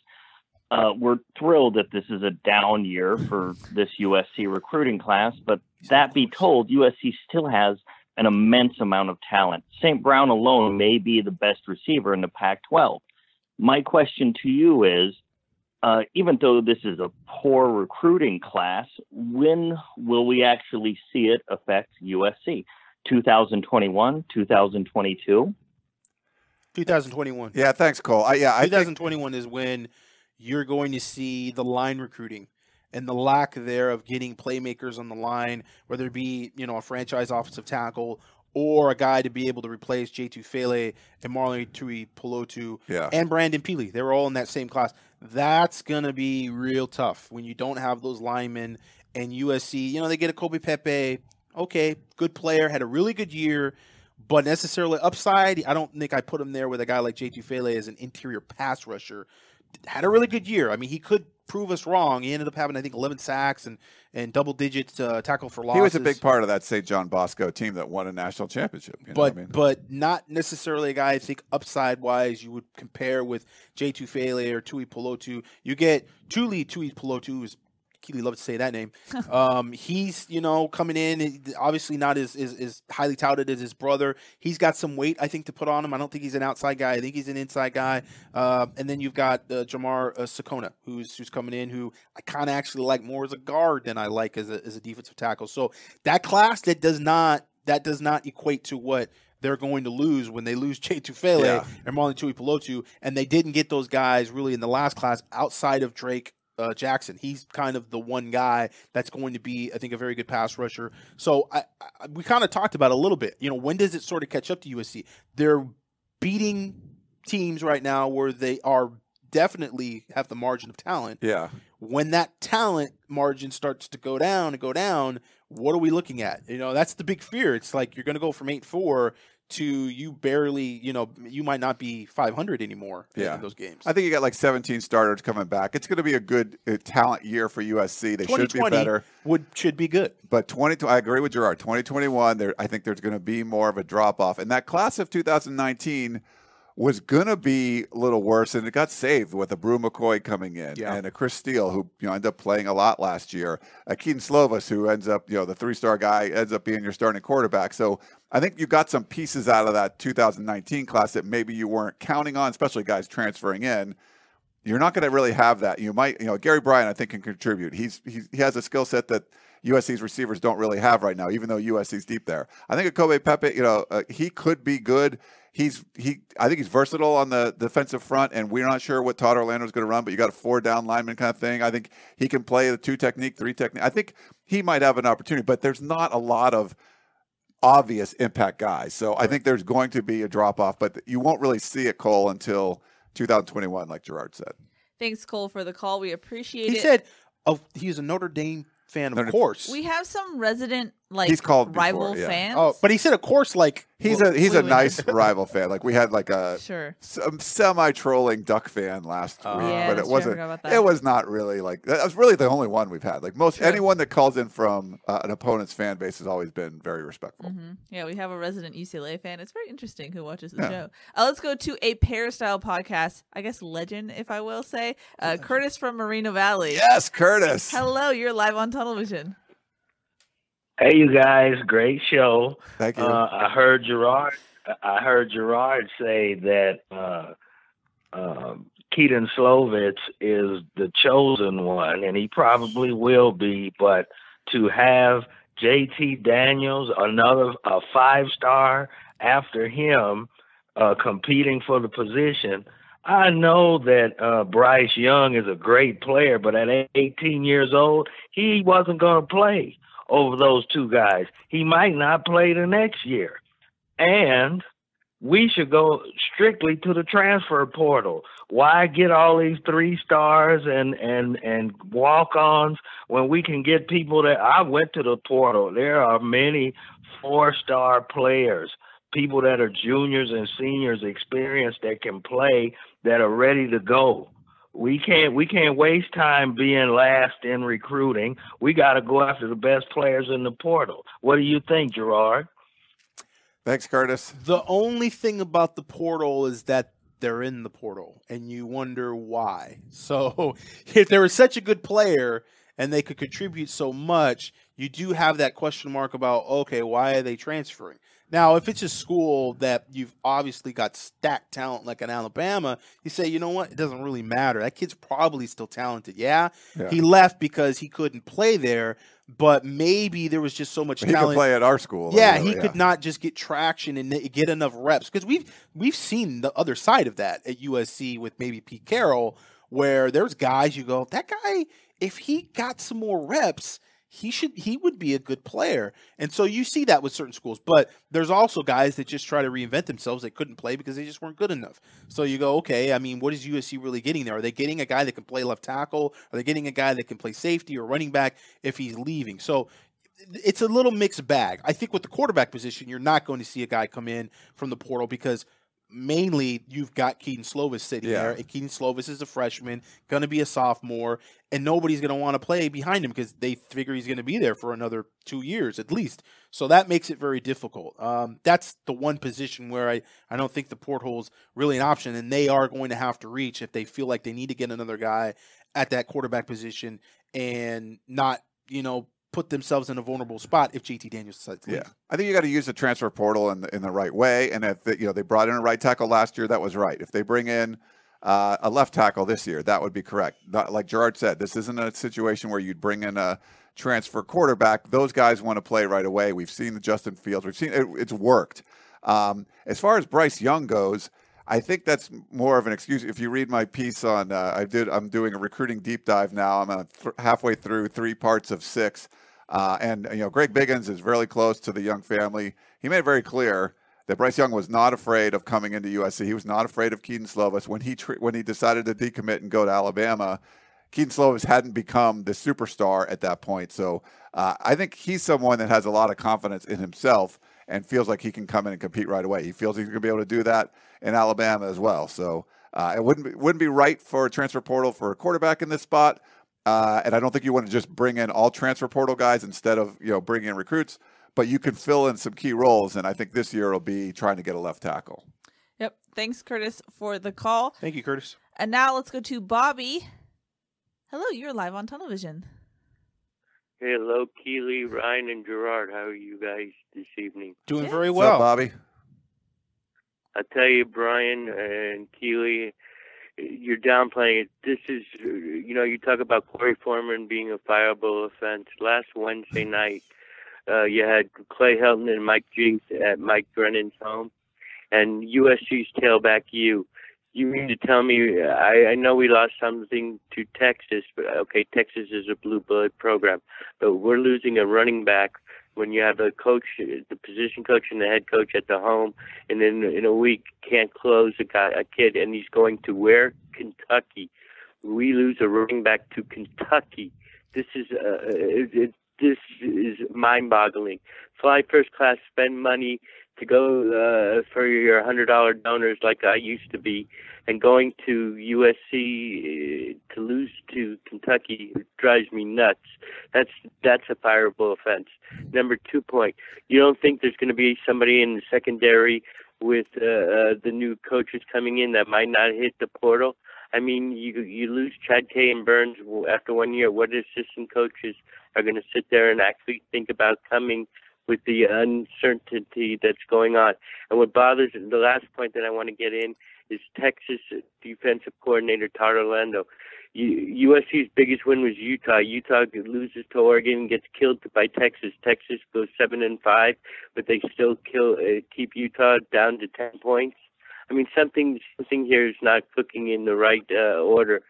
uh, we're thrilled that this is a down year for this USC recruiting class. But that be told, USC still has an immense amount of talent. St. Brown alone may be the best receiver in the Pac 12. My question to you is uh, even though this is a poor recruiting class, when will we actually see it affect USC? 2021, 2022? 2021. Yeah. Thanks, Cole. I, yeah. I think 2021 is when you're going to see the line recruiting and the lack there of getting playmakers on the line, whether it be you know a franchise offensive tackle or a guy to be able to replace Jay Tufele and Marlon Tuipulotu Yeah. and Brandon Pili. They were all in that same class. That's gonna be real tough when you don't have those linemen and USC. You know they get a Kobe Pepe. Okay, good player, had a really good year. But necessarily upside, I don't think I put him there with a guy like Jay Tufele as an interior pass rusher. Had a really good year. I mean, he could prove us wrong. He ended up having, I think, 11 sacks and, and double digits uh, tackle for losses. he was a big part of that St. John Bosco team that won a national championship. You know but what I mean? but not necessarily a guy I think upside wise you would compare with Jay Tufele or Tuipulotu. You get Tuli Tuipulotu who's Keely loves to say that name. um, he's you know coming in, obviously not as, as as highly touted as his brother. He's got some weight I think to put on him. I don't think he's an outside guy. I think he's an inside guy. Uh, and then you've got uh, Jamar uh, Sekona who's who's coming in, who I kind of actually like more as a guard than I like as a as a defensive tackle. So that class that does not that does not equate to what they're going to lose when they lose *laughs* Jay Tufele Yeah. and Marlon Tuipulotu, and they didn't get those guys really in the last class outside of Drake uh, Jackson. He's kind of the one guy that's going to be, I think, a very good pass rusher. So I, I, we kind of talked about it a little bit. You know, when does it sort of catch up to USC? They're beating teams right now where they are definitely have the margin of talent yeah. when that talent margin starts to go down and go down, what are we looking at? You know, that's the big fear. It's like you're going to go from eight four to you barely, you know, you might not be 500 anymore Yeah. in those games. I think you got like 17 starters coming back. It's going to be a good uh, talent year for USC. They should be better. would should be good. But 20, I agree with Gerard. 2021, there, I think there's going to be more of a drop off. And that class of 2019 was going to be a little worse, and it got saved with a Bru McCoy coming in Yeah. and a Chris Steele, who you know ended up playing a lot last year. A Kedon Slovis, who ends up, you know, the three star guy, ends up being your starting quarterback. So I think you got some pieces out of that 2019 class that maybe you weren't counting on, especially guys transferring in you're not going to really have that. You might, you know, Gary Bryan, I think, can contribute. He's, he's he has a skill set that USC's receivers don't really have right now, even though USC's deep there. I think a Kobe Pepe, you know, uh, he could be good. He's he. I think he's versatile on the defensive front, and we're not sure what Todd Orlando's going to run. But you got a four down lineman kind of thing. I think he can play the two technique, three technique. I think he might have an opportunity, but there's not a lot of obvious impact guys. So I think there's going to be a drop off, but you won't really see it, Cole, until 2021, like Gerard said. Thanks, Cole, for the call. We appreciate He it. He said, "Oh, he's a Notre Dame fan, of Notre- course." we have some resident like He's called before, rival yeah. fans. oh, but he said, "Of course." Like He's well, a he's we a would- nice rival fan. Like we had like a sure. some semi trolling Duck fan last Oh. week, Yeah, but it wasn't. forgot about that. It was not really like that was really the only one we've had. Like most anyone that calls in from uh, an opponent's fan base has always been very respectful. hmm Yeah, we have a resident UCLA fan. It's very interesting who watches the Yeah. show. Uh, let's go to a peristyle podcast. I guess legend, if I will say. Uh, Curtis from Moreno Valley. Yes, Curtis. Hello, you're live on television. Hey, you guys! Great show. Thank you. Uh, I heard Gerard. I heard Gerard say that uh, uh, Kedon Slovis is the chosen one, and he probably will be. But to have J.T. Daniels, another a five star after him, uh, competing for the position. I know that uh, Bryce Young is a great player, but at 18 years old, he wasn't going to play over those two guys. He might not play the next year. And we should go strictly to the transfer portal. Why get all these three stars and and and walk-ons when we can get people that I went to the portal. There are many four-star players, people that are juniors and seniors experienced that can play that are ready to go. We can't we can't waste time being last in recruiting. We got to go after the best players in the portal. What do you think, Gerard? Thanks, Curtis. the only thing about the portal is that they're in the portal, and you wonder why. *laughs* So, if they were such a good player and they could contribute so much, you do have that question mark about okay, why are they transferring? Now, if it's a school that you've obviously got stacked talent like in Alabama, you say, you know what, it doesn't really matter. That kid's probably still talented. Yeah, Yeah. he left because he couldn't play there, but maybe there was just so much He could talent. play at our school. Yeah, he could not just get traction and get enough reps because we've we've seen the other side of that at USC with maybe Pete Carroll, where there's guys you go, that guy, if he got some more reps, he should he would be a good player. And so you see that with certain schools, but there's also guys that just try to reinvent themselves. They couldn't play because they just weren't good enough. So you go, okay, I mean, what is USC really getting there? Are they getting a guy that can play left tackle? Are they getting a guy that can play safety or running back if he's leaving? So it's a little mixed bag. I think with the quarterback position, you're not going to see a guy come in from the portal because mainly you've got Kedon Slovis sitting Yeah. there. And Kedon Slovis is a freshman, going to be a sophomore, and nobody's going to want to play behind him because they figure he's going to be there for another two years at least. So that makes it very difficult. Um, that's the one position where I, I don't think the portal's really an option, and they are going to have to reach if they feel like they need to get another guy at that quarterback position and not, you know, put themselves in a vulnerable spot if JT Daniels decides to leave. Yeah, I think you got to use the transfer portal in the, in the right way. And if they, you know they brought in a right tackle last year, that was right. If they bring in uh, a left tackle this year, that would be correct. Not, like Gerard said, this isn't a situation where you'd bring in a transfer quarterback. Those guys want to play right away. We've seen the Justin Fields. We've seen it, it's worked. Um, as far as Bryce Young goes. I think that's more of an excuse. If you read my piece on, uh, I did. I'm doing a recruiting deep dive now. I'm th- halfway through three parts of six, uh, and you know, Greg Biggins is really close to the Young family. He made it very clear that Bryce Young was not afraid of coming into USC. He was not afraid of Kedon Slovis when he when he decided to decommit and go to Alabama. Kedon Slovis hadn't become the superstar at that point, so uh, I think he's someone that has a lot of confidence in himself and feels like he can come in and compete right away. He feels he's going to be able to do that in Alabama as well. So uh, it wouldn't be, wouldn't be right for a transfer portal for a quarterback in this spot. Uh, and I don't think you want to just bring in all transfer portal guys instead of you know bringing in recruits. But you can fill in some key roles, and I think this year it'll be trying to get a left tackle. Yep. Thanks, Curtis, for the call. Thank you, Curtis. And now let's go to Bobby. Hello, you're live on television. Hello, Keely, Ryan, and Gerard. How are you guys this evening? Doing Yeah. very What's up, well. Bobby? I tell you, Brian and Keely, you're downplaying it. This is, you know, you talk about Corey Foreman being a fireable offense. Last Wednesday night, uh, you had Clay Helton and Mike Jinks at Mike Drennen's home, and USC's tailback you. You mean to tell me? I, I know we lost something to Texas, but okay, Texas is a blue blood program, but we're losing a running back when you have a coach, the position coach, and the head coach at the home, and then in a week can't close a guy, a kid, and he's going to where Kentucky. we lose a running back to Kentucky. This is uh, it, it, this is mind-boggling. Fly first class, spend money to go uh, for your hundred dollar donors like I used to be, and going to USC uh, to lose to Kentucky drives me nuts. That's that's a fireable offense. Number two point, you don't think there's going to be somebody in the secondary with uh, uh, the new coaches coming in that might not hit the portal. I mean, you you lose Chad K and Burns after one year. What assistant coaches are going to sit there and actually think about coming with the uncertainty that's going on? And what bothers the last point that I want to get in is Texas defensive coordinator Todd Orlando. USC's biggest win was Utah. Utah loses to Oregon, gets killed by Texas. Texas goes seven and five, but they still kill uh, keep Utah down to ten points. I mean, something something here is not cooking in the right uh, order.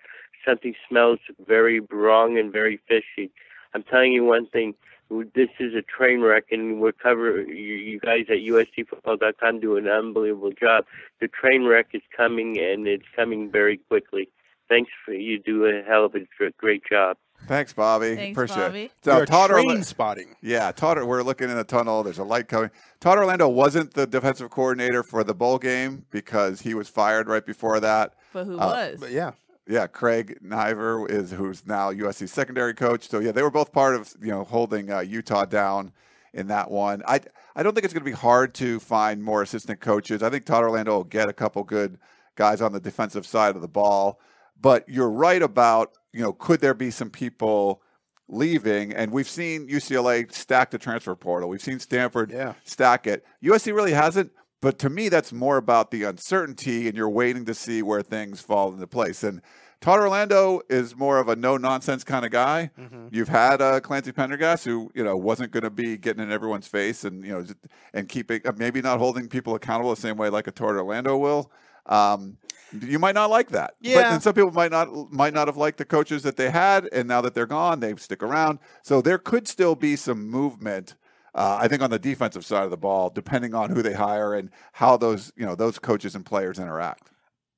Something smells very wrong and very fishy. I'm telling you one thing. This is a train wreck, and we're cover. You, you guys at USCFootball.com do an unbelievable job. The train wreck is coming, and it's coming very quickly. Thanks for you do a hell of a great job. Thanks, Bobby. Thanks, Appreciate Bobby. it. So, Todd train Orla- spotting. Yeah, Todd. We're looking in a tunnel. There's a light coming. Todd Orlando wasn't the defensive coordinator for the bowl game because he was fired right before that. But who Uh, was? But yeah, Yeah, Craig Naivar is who's now USC secondary coach. So yeah, they were both part of you know holding uh, Utah down in that one. I I don't think it's going to be hard to find more assistant coaches. I think Todd Orlando will get a couple good guys on the defensive side of the ball. But you're right about you know could there be some people leaving? And we've seen UCLA stack the transfer portal. We've seen Stanford Yeah. stack it. USC really hasn't. But to me, that's more about the uncertainty, and you're waiting to see where things fall into place. And Todd Orlando is more of a no nonsense kind of guy. You've had uh, Clancy Pendergast, who you know wasn't going to be getting in everyone's face, and you know, and keeping uh, maybe not holding people accountable the same way like a Todd Orlando will. Um, you might not like that, but Yeah. and some people might not might not have liked the coaches that they had, and now that they're gone, they stick around. So there could still be some movement. Uh, I think on the defensive side of the ball, depending on who they hire and how those you know those coaches and players interact.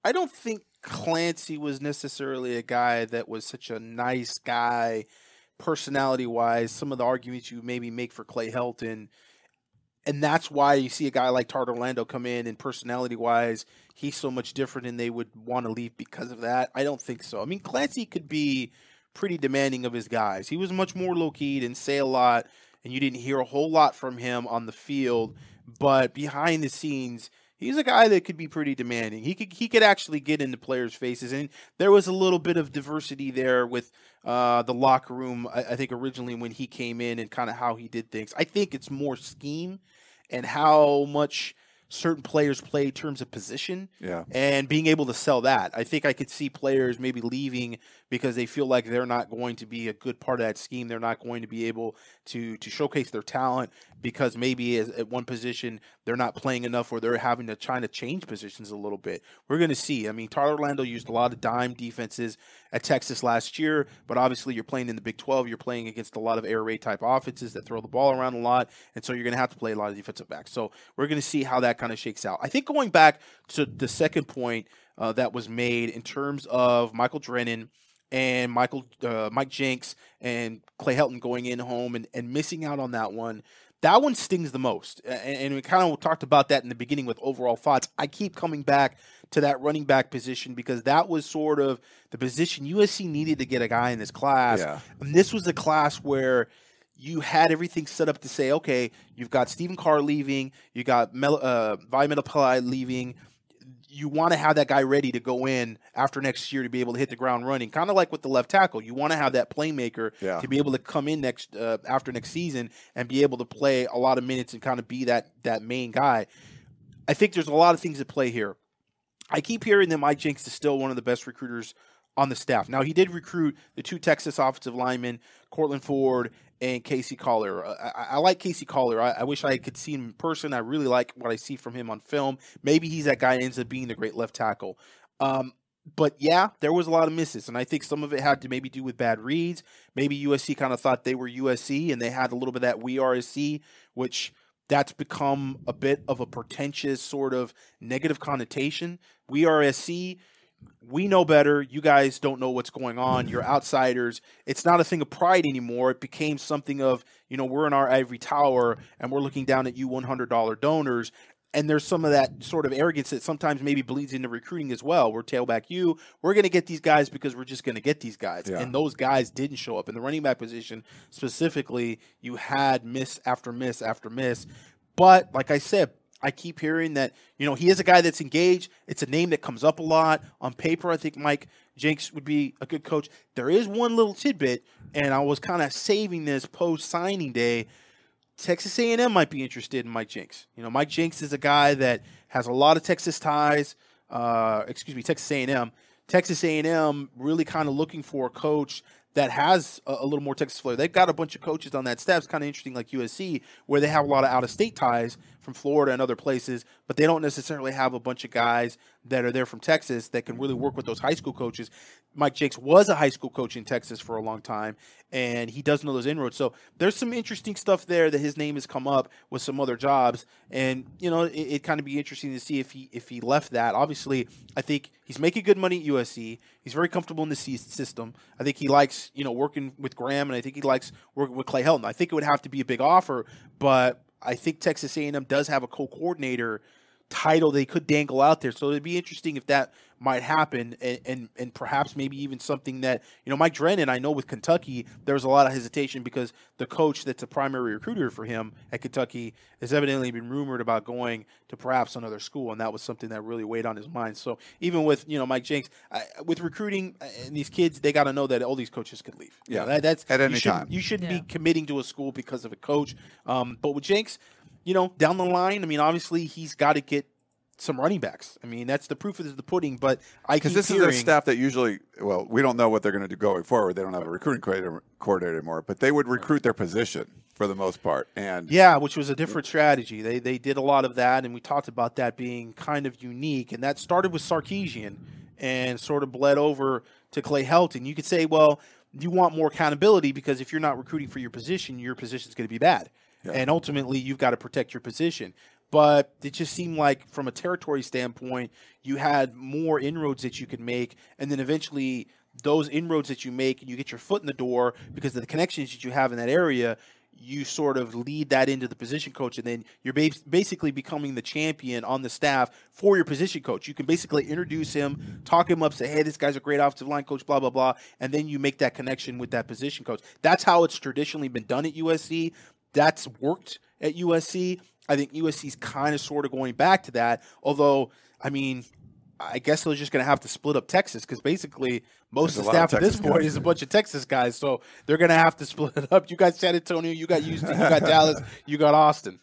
I don't think Clancy was necessarily a guy that was such a nice guy, personality wise. Some of the arguments you maybe make for Clay Helton, and that's why you see a guy like Todd Orlando come in and personality wise, he's so much different, and they would want to leave because of that. I don't think so. I mean, Clancy could be pretty demanding of his guys. He was much more low key, didn't say a lot, and you didn't hear a whole lot from him on the field. But behind the scenes, he's a guy that could be pretty demanding. He could he could actually get into players' faces, and there was a little bit of diversity there with uh, the locker room. I, I think originally when he came in and kind of how he did things. I think it's more scheme and how much certain players play in terms of position Yeah. and being able to sell that. I think I could see players maybe leaving because they feel like they're not going to be a good part of that scheme. They're not going to be able to to showcase their talent because maybe as, at one position they're not playing enough or they're having to try to change positions a little bit. We're going to see. I mean, Tyler Orlando used a lot of dime defenses at Texas last year, but obviously you're playing in the Big 12. You're playing against a lot of air raid type offenses that throw the ball around a lot, and so you're going to have to play a lot of defensive backs. So we're going to see how that kind of shakes out. I think going back to the second point uh, that was made in terms of Michael Drennen and Michael uh, Mike Jinks and Clay Helton going in home and, and missing out on that one. That one stings the most. And, and we kind of talked about that in the beginning with overall thoughts. I keep coming back to that running back position because that was sort of the position USC needed to get a guy in this class. Yeah. And this was a class where you had everything set up to say, okay, you've got Stephen Carr leaving, you got Mel, uh, Vi leaving. You want to have that guy ready to go in after next year to be able to hit the ground running, kind of like with the left tackle. You want to have that playmaker Yeah. to be able to come in next uh, after next season and be able to play a lot of minutes and kind of be that that main guy. I think there's a lot of things at play here. I keep hearing that Mike Jinks is still one of the best recruiters on the staff. Now he did recruit the two Texas offensive linemen, Courtland Ford and Casey Collier. Uh, I, I like Casey Collier. I, I wish I could see him in person. I really like what I see from him on film. Maybe he's that guy ends up being the great left tackle. Um, but yeah, there was a lot of misses, and I think some of it had to maybe do with bad reads. Maybe USC kind of thought they were USC, and they had a little bit of that we are SC, which that's become a bit of a pretentious sort of negative connotation. We are SC. We know better. You guys don't know what's going on. You're outsiders. It's not a thing of pride anymore. It became something of, you know, we're in our ivory tower and we're looking down at you $100 donors. And there's some of that sort of arrogance that sometimes maybe bleeds into recruiting as well. We're tailback you. We're going to get these guys because we're just going to get these guys. Yeah. And those guys didn't show up. In the running back position specifically, you had miss after miss after miss. But like I said, I keep hearing that you know he is a guy that's engaged. It's a name that comes up a lot on paper. I think Mike Jinks would be a good coach. There is one little tidbit, and I was kind of saving this post signing day. Texas A&M might be interested in Mike Jinks. You know, Mike Jinks is a guy that has a lot of Texas ties. Uh, excuse me, Texas A&M. Texas A&M really kind of looking for a coach that has a, a little more Texas flair. They've got a bunch of coaches on that staff. It's kind of interesting, like USC, where they have a lot of out of state ties from Florida and other places, but they don't necessarily have a bunch of guys that are there from Texas that can really work with those high school coaches. Mike Jinks was a high school coach in Texas for a long time, and he does know those inroads. So there's some interesting stuff there that his name has come up with some other jobs, and you know it, it kind of be interesting to see if he if he left that. Obviously, I think he's making good money at USC. He's very comfortable in the system. I think he likes you know working with Graham, and I think he likes working with Clay Helton. I think it would have to be a big offer, but I think Texas A&M does have a co-coordinator title they could dangle out there. So it'd be interesting if that might happen, and, and and perhaps maybe even something that you know Mike Drennen. I know with Kentucky there was a lot of hesitation because the coach that's a primary recruiter for him at Kentucky has evidently been rumored about going to perhaps another school, and that was something that really weighed on his mind. So even with you know Mike Jinks, I, with recruiting uh, and these kids, they got to know that all these coaches could leave. You Yeah. know, that, that's At any you time. You shouldn't Yeah. be committing to a school because of a coach. Um, but with Jinks, you know, down the line, I mean, obviously he's got to get some running backs. I mean, that's the proof of the pudding. But I Because this hearing, is a staff that usually, well, we don't know what they're going to do going forward. They don't have a recruiting coordinator, coordinator anymore, but they would recruit their position for the most part. And Yeah, which was a different strategy. They they did a lot of that, and we talked about that being kind of unique. And that started with Sarkisian and sort of bled over to Clay Helton. You could say, well, you want more accountability because if you're not recruiting for your position, your position is going to be bad, and ultimately you've got to protect your position. But it just seemed like, from a territory standpoint, you had more inroads that you could make, and then eventually those inroads that you make and you get your foot in the door because of the connections that you have in that area, you sort of lead that into the position coach, and then you're basically becoming the champion on the staff for your position coach. You can basically introduce him, talk him up, say, "Hey, this guy's a great offensive line coach," blah blah blah, and then you make that connection with that position coach. That's how it's traditionally been done at USC. That's worked at USC. I think USC's kind of sort of going back to that. Although, I mean, I guess they're just going to have to split up Texas because basically most There's of the lot of staff at this point is a bunch of Texas guys. So they're going to have to split it up. You got San Antonio, you got Houston, you got Dallas, you got Austin.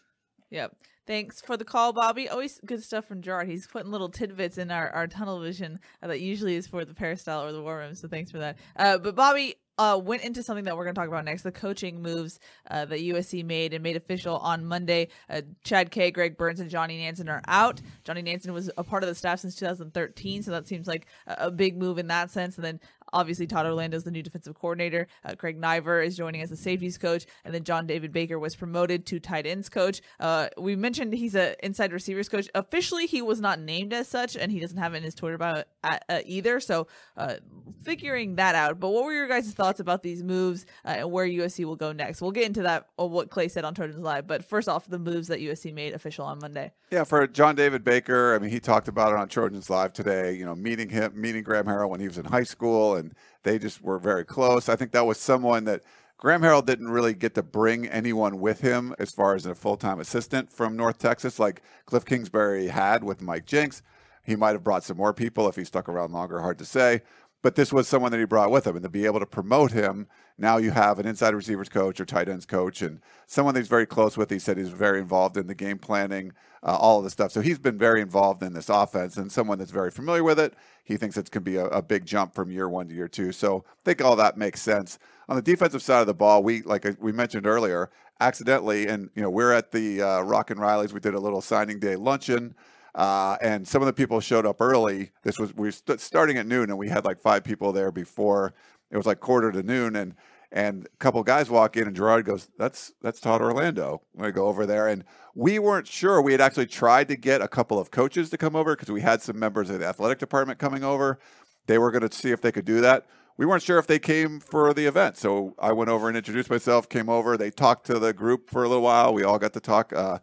Yep. Thanks for the call, Bobby. Always good stuff from Gerard. He's putting little tidbits in our, our tunnel vision that usually is for the peristyle or the war room. So thanks for that. Uh, but Bobby uh, went into something that we're going to talk about next the coaching moves uh, that USC made and made official on Monday. Uh, Chad K, Greg Burns, and Johnny Nansen are out. Johnny Nansen was a part of the staff since 2013, so that seems like a, a big move in that sense. And then Obviously, Todd Orlando is the new defensive coordinator. Uh, Craig Naivar is joining as the safeties coach, and then John David Baker was promoted to tight ends coach. Uh, we mentioned he's a inside receivers coach. Officially, he was not named as such, and he doesn't have it in his Twitter bio uh, uh, either. So, uh, figuring that out. But what were your guys' thoughts about these moves uh, and where USC will go next? We'll get into that. What Clay said on Trojans Live. But first off, the moves that USC made official on Monday. Yeah, for John David Baker, I mean, he talked about it on Trojans Live today. You know, meeting him, meeting Graham Harrell when he was in high school, and they just were very close. I think that was someone that Graham Harrell didn't really get to bring anyone with him as far as a full time assistant from North Texas, like Cliff Kingsbury had with Mike Jinks. He might have brought some more people if he stuck around longer, hard to say. But this was someone that he brought with him, and to be able to promote him, now you have an inside receivers coach or tight ends coach, and someone that he's very close with. He said he's very involved in the game planning, uh, all of the stuff. So he's been very involved in this offense, and someone that's very familiar with it. He thinks it's going to be a, a big jump from year one to year two. So I think all that makes sense. On the defensive side of the ball, we like we mentioned earlier, accidentally, and you know we're at the uh, Rock and Reilly's. We did a little signing day luncheon. Uh, and some of the people showed up early. This was we were st- starting at noon, and we had like five people there before it was like quarter to noon. And and a couple guys walk in, and Gerard goes, "That's that's Todd Orlando." I go over there, and we weren't sure. We had actually tried to get a couple of coaches to come over because we had some members of the athletic department coming over. They were going to see if they could do that. We weren't sure if they came for the event, so I went over and introduced myself. Came over. They talked to the group for a little while. We all got to talk. Uh,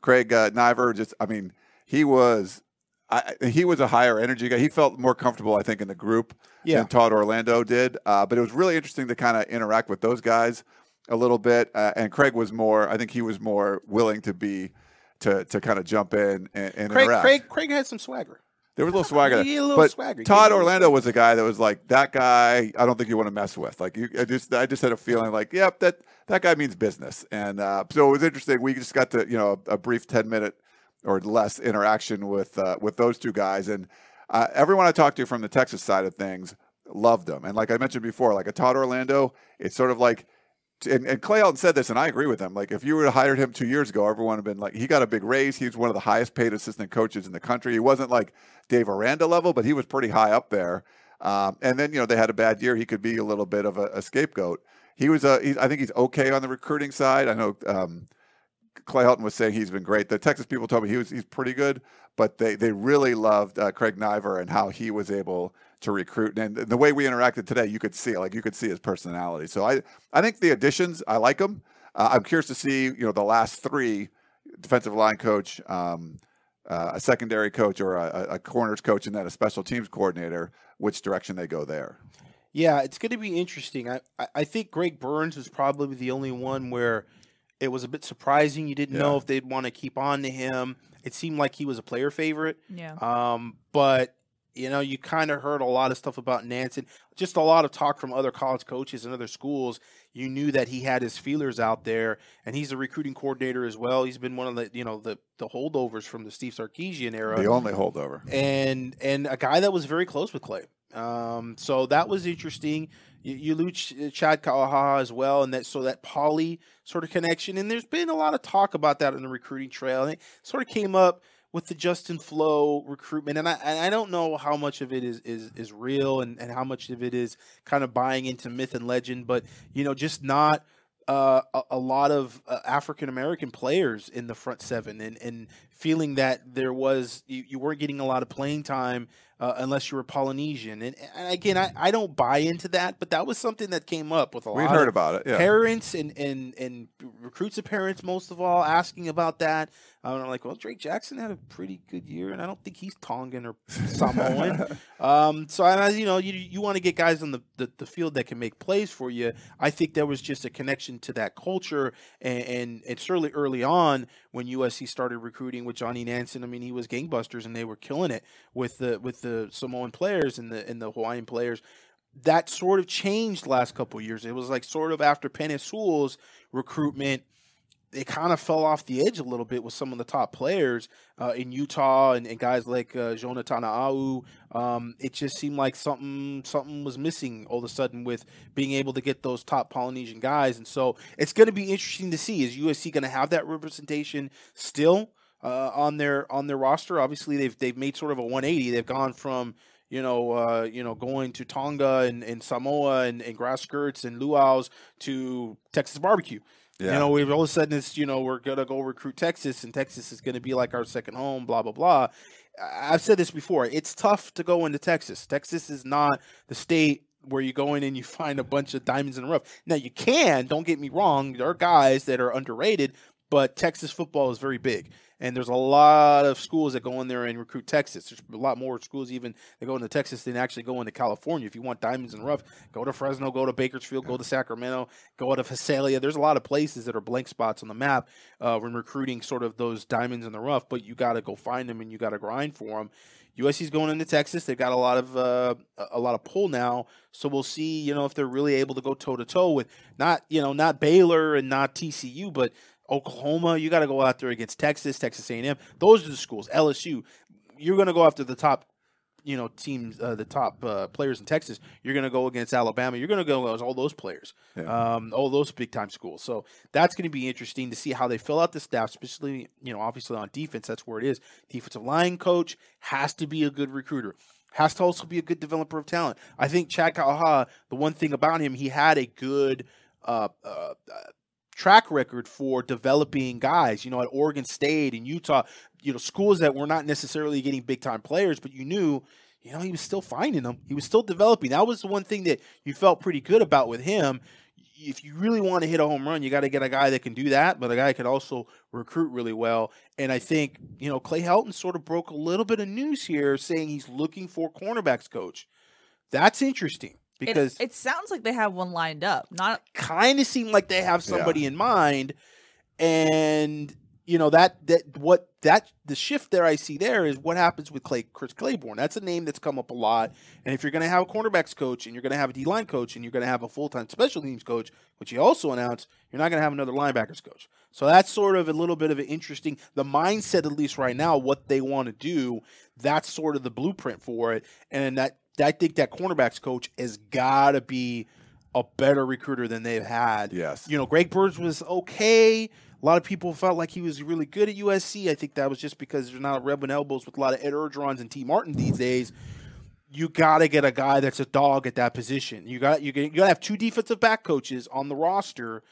Craig uh, Naivar, just I mean, he was I, he was a higher energy guy. He felt more comfortable, I think, in the group Yeah. than Todd Orlando did. Uh, but it was really interesting to kind of interact with those guys a little bit. Uh, and Craig was more, I think he was more willing to be to to kind of jump in and, and Craig, interact. Craig, Craig had some swagger. There was a little swagger, He had a little but swagger. Todd had a little Orlando was a guy that was like that guy. I don't think you want to mess with. Like you, I just, I just had a feeling like, yep, that that guy means business. And uh, so it was interesting. We just got to, you know, a, a brief ten minute or less interaction with uh, with those two guys, and uh, everyone I talked to from the Texas side of things loved them. And like I mentioned before, like a Todd Orlando, it's sort of like. And, and Clay Helton said this, and I agree with him. Like, if you would have hired him two years ago, everyone would have been like, he got a big raise. He was one of the highest paid assistant coaches in the country. He wasn't like Dave Aranda level, but he was pretty high up there. Um, and then, you know, they had a bad year. He could be a little bit of a, a scapegoat. He was, uh, he's, I think he's okay on the recruiting side. I know um, Clay Helton was saying he's been great. The Texas people told me he was he's pretty good, but they they really loved uh, Craig Naivar and how he was able to recruit. And the way we interacted today, you could see like you could see his personality. So I I think the additions I like them. Uh, I'm curious to see you know the last three defensive line coach. Um, uh, a secondary coach or a, a corners coach and then a special teams coordinator, which direction they go there. Yeah, it's going to be interesting. I, I, think Greg Burns was probably the only one where it was a bit surprising. You didn't know if they'd want to keep on to him. It seemed like he was a player favorite. Yeah. Um, but you know, you kind of heard a lot of stuff about Nansen. Just a lot of talk from other college coaches and other schools. You knew that he had his feelers out there, and he's a recruiting coordinator as well. He's been one of the you know the the holdovers from the Steve Sarkisian era The only holdover. and and a guy that was very close with Clay. Um, so that was interesting. You, you lose Chad Kauha'aha'a as well, and that so that Polly sort of connection. And there's been a lot of talk about that on the recruiting trail. And it sort of came up with the Justin Flowe recruitment, and I and I don't know how much of it is is is real and and how much of it is kind of buying into myth and legend, but you know, just not. Uh, a, a lot of uh, African American players in the front seven, and, and feeling that there was you, you weren't getting a lot of playing time uh, unless you were Polynesian. And, and again, I, I don't buy into that, but that was something that came up with a We lot heard of about it. Yeah. parents and, and and recruits of parents most of all asking about that. Um, I'm like, well, Drake Jackson had a pretty good year, and I don't think he's Tongan or Samoan. *laughs* um, so I, you know, you you want to get guys on the, the the field that can make plays for you. I think there was just a connection to that culture, and and it's certainly early on when USC started recruiting with Johnny Nansen. I mean, he was gangbusters, and they were killing it with the with the Samoan players and the and the Hawaiian players that sort of changed last couple years. It was like sort of after Penei Sewell's recruitment, it kind of fell off the edge a little bit with some of the top players uh, in Utah and, and guys like uh, Jonathan Au. Um, it just seemed like something something was missing all of a sudden with being able to get those top Polynesian guys. And so it's going to be interesting to see is USC going to have that representation still uh, on their on their roster? Obviously, they've they've made sort of a 180. They've gone from you know, uh, you know, going to Tonga and, and Samoa and, and grass skirts and luau's to Texas barbecue. Yeah. You know, we've all of a sudden it's you know we're gonna go recruit Texas and Texas is gonna be like our second home. Blah blah blah. I've said this before. It's tough to go into Texas. Texas is not the state where you go in and you *laughs* find a bunch of diamonds in the rough. Now you can. Don't get me wrong. There are guys that are underrated, but Texas football is very big. And there's a lot of schools that go in there and recruit Texas. There's a lot more schools even that go into Texas than actually go into California. If you want diamonds and rough, go to Fresno, go to Bakersfield, go to Sacramento, go out of Visalia. There's a lot of places that are blank spots on the map uh, when recruiting sort of those diamonds in the rough, but you got to go find them and you got to grind for them. USC's going into Texas. They've got a lot of uh, a lot of pull now, so we'll see. You know if they're really able to go toe to toe with not you know not Baylor and not TCU, but Oklahoma. You got to go out there against Texas, Texas A&M. Those are the schools. LSU. You're going to go after the top, you know, teams, uh, the top uh, players in Texas. You're going to go against Alabama. You're going to go against all those players, Yeah. um, all those big time schools. So that's going to be interesting to see how they fill out the staff, especially you know, obviously on defense. That's where it is. Defensive line coach has to be a good recruiter. has to also be a good developer of talent. I think Chad Kauha'aha'a, the one thing about him, he had a good uh, uh, track record for developing guys. You know, at Oregon State and Utah, you know, schools that were not necessarily getting big time players, but you knew, you know, he was still finding them. He was still developing. That was the one thing that you felt pretty good about with him. If you really want to hit a home run, you got to get a guy that can do that, but a guy can also recruit really well. And I think, you know, Clay Helton sort of broke a little bit of news here saying he's looking for cornerbacks coach. That's interesting because it, it sounds like they have one lined up. Not kind of seem like they have somebody in mind and you know that that what that the shift there I see there is what happens with Clay Chris Claiborne. That's a name that's come up a lot. And if you're going to have a cornerbacks coach and you're going to have a D line coach and you're going to have a full time special teams coach, which he also announced, you're not going to have another linebackers coach. So that's sort of a little bit of an interesting the mindset at least right now what they want to do. That's sort of the blueprint for it. And that I think that cornerbacks coach has got to be a better recruiter than they've had. Yes. You know, Greg Burns was okay. A lot of people felt like he was really good at USC. I think that was just because there's not rubbing elbows with a lot of Ed Orgerons and Tee Martin these days. You got to get a guy that's a dog at that position. You got you got to have two defensive back coaches on the roster.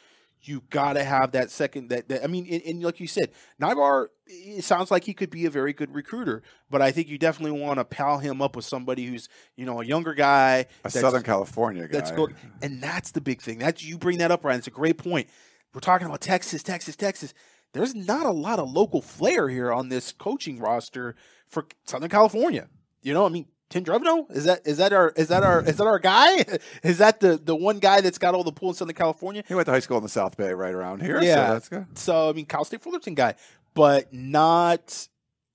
You got to have that second. That, that I mean, and, and, like you said, Naivar. It sounds like he could be a very good recruiter, but I think you definitely want to pal him up with somebody who's you know a younger guy, a Southern California guy. That's good, and that's the big thing. That's you bring that up, Ryan. It's a great point we're talking about Texas, Texas, Texas. There's not a lot of local flair here on this coaching roster for Southern California. You know, I mean, Tim Drevno is that is that our is that our is that our guy? *laughs* is that the the one guy that's got all the pull in Southern California? He went to high school in the South Bay, right around here. Yeah, so that's good. So I mean, Cal State Fullerton guy, but not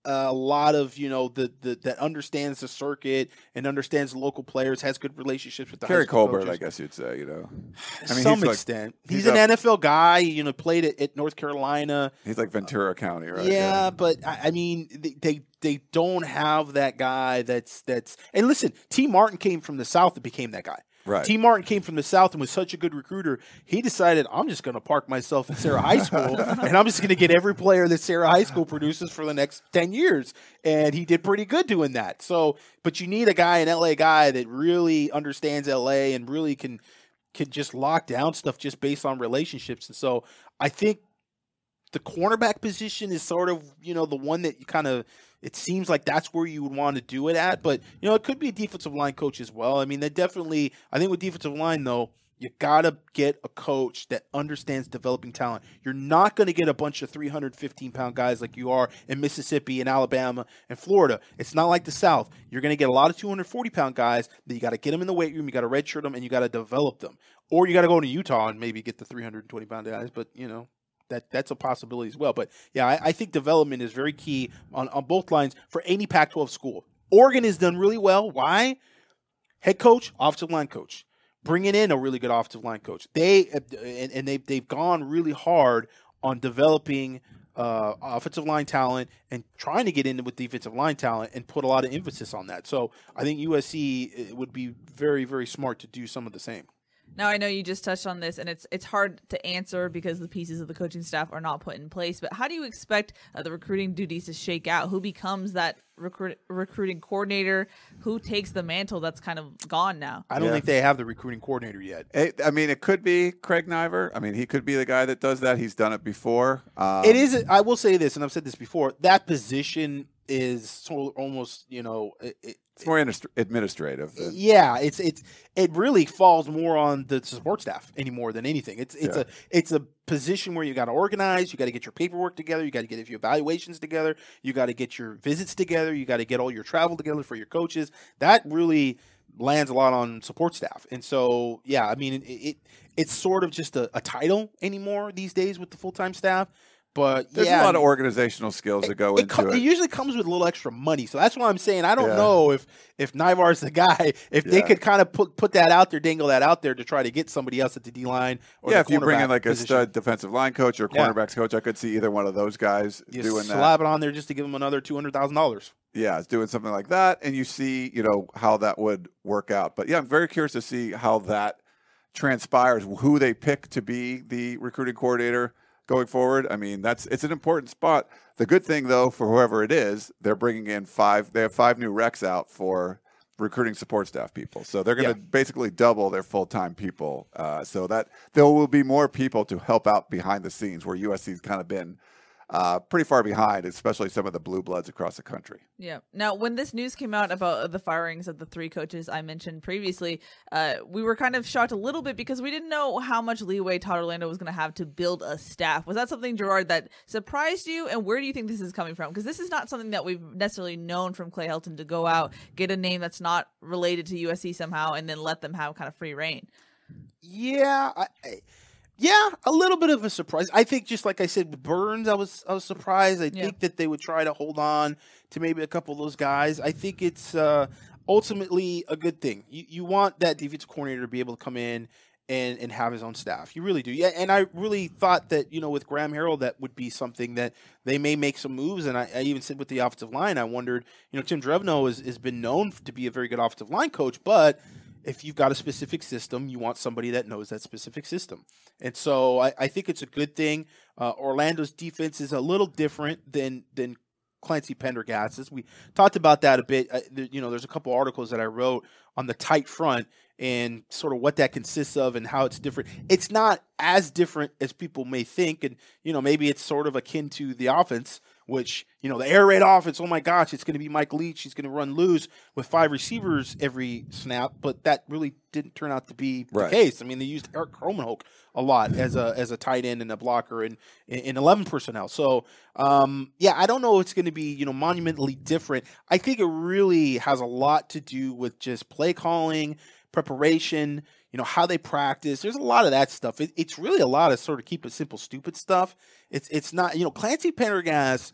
Uh, a lot of you know the, the that understands the circuit and understands local players, has good relationships with the Keary Colbert, coaches. I guess you'd say. You know, I mean, some he's extent, like, he's, he's, an NFL guy. You know, played at, at, North Carolina. He's like Ventura County, right? Yeah, yeah. but I, I mean, they, they they don't have that guy that's that's. And listen, Tee Martin came from the South and became that guy. Right. Tee Martin came from the South and was such a good recruiter. He decided, I'm just going to park myself at Serra High School *laughs* and I'm just going to get every player that Serra High School produces for the next 10 years. And he did pretty good doing that. So, but you need a guy, an LA guy that really understands LA and really can can just lock down stuff just based on relationships. And so I think the cornerback position is sort of, you know, the one that you kind of it seems like that's where you would want to do it at. But you know, it could be a defensive line coach as well. I mean, they definitely. I think with defensive line though, you gotta get a coach that understands developing talent. You're not to get a bunch of 315 pound guys like you are in Mississippi and Alabama and Florida. It's not like the South. You're to get a lot of 240 pound guys that you got to get them in the weight room. You got to redshirt them and you got to develop them. Or you got to go to Utah and maybe get the 320 pound guys. But you know, that that's a possibility as well. But yeah, I, I, think development is very key on, on both lines for any Pac-12 school. Oregon has done really well. Why? Head coach, offensive line coach, bringing in a really good offensive line coach. They and, and they've they've gone really hard on developing uh, offensive line talent and trying to get in with defensive line talent and put a lot of emphasis on that. So I think USC would be very very smart to do some of the same. Now I know you just touched on this, and it's it's hard to answer because the pieces of the coaching staff are not put in place. But how do you expect uh, the recruiting duties to shake out? Who becomes that recruit, recruiting coordinator? Who takes the mantle that's kind of gone now? I don't yeah. think they have the recruiting coordinator yet. It, I mean, it could be Craig Naivar. I mean, he could be the guy that does that. He's done it before. Um, it is. I will say this, and I've said this before. That position is so almost you know it, it's more administrative. Than... Yeah, it's it's it really falls more on the support staff anymore than anything. It's it's yeah. a it's a position where you got to organize, you got to get your paperwork together, you got to get your evaluations together, you got to get your visits together, you got to get all your travel together for your coaches. That really lands a lot on support staff. And so, yeah, I mean, it, it it's sort of just a, a title anymore these days with the full time staff. But there's yeah, a lot of organizational skills that go it, into it. It usually comes with a little extra money, so that's why I'm saying I don't yeah. know if if Naivar's the guy. If yeah. they could kind of put put that out there, dangle that out there to try to get somebody else at the D line. yeah, if you bring in like position. a stud defensive line coach or cornerbacks coach, I could see either one of those guys you doing slap that. Slap it on there just to give them another two hundred thousand dollars. Yeah, it's doing something like that, and you see, you know, how that would work out. But yeah, I'm very curious to see how that transpires. Who they pick to be the recruiting coordinator going forward. I mean, that's it's an important spot. The good thing though, for whoever it is, they're bringing in five. They have five new recs out for recruiting support staff people. So they're going to Yeah. basically double their full time people. Uh, so that there will be more people to help out behind the scenes, where USC's kind of been uh, pretty far behind, especially some of the blue bloods across the country. Yeah. Now, when this news came out about the firings of the three coaches I mentioned previously, uh, we were kind of shocked a little bit because we didn't know how much leeway Todd Orlando was going to have to build a staff. Was that something, Gerard, that surprised you? And where do you think this is coming from? Because this is not something that we've necessarily known from Clay Helton to go out, get a name that's not related to USC somehow, and then let them have kind of free reign. Yeah, I, I- yeah, a little bit of a surprise. I think just like I said with Burns, I was I was surprised. I Yeah. think that they would try to hold on to maybe a couple of those guys. I think it's uh, ultimately a good thing. You you want that defensive coordinator to be able to come in and and have his own staff. You really do. Yeah, and I really thought that you know with Graham Harrell that would be something that they may make some moves. And I, I even said with the offensive line, I wondered. You know, Tim Drevno has, has been known to be a very good offensive line coach, but if you've got a specific system, you want somebody that knows that specific system. And so I, I think it's a good thing. Uh, Orlando's defense is a little different than than Clancy Pendergast's. We talked about that a bit. Uh, you know, there's a couple articles that I wrote on the tight front and sort of what that consists of and how it's different. It's not as different as people may think, and you know, maybe it's sort of akin to the offense. Which you know the air raid offense. Oh my gosh, it's going to be Mike Leach. He's going to run loose with five receivers every snap. But that really didn't turn out to be Right. the case. I mean, they used Eric Krommenhoek a lot *clears throat* as a as a tight end and a blocker in in eleven personnel. So um, yeah, I don't know. if It's going to be you know monumentally different. I think it really has a lot to do with just play calling, preparation. You know how they practice. There's a lot of that stuff. It, it's really a lot of sort of keep it simple, stupid stuff. It's it's not you know Clancy Pendergast.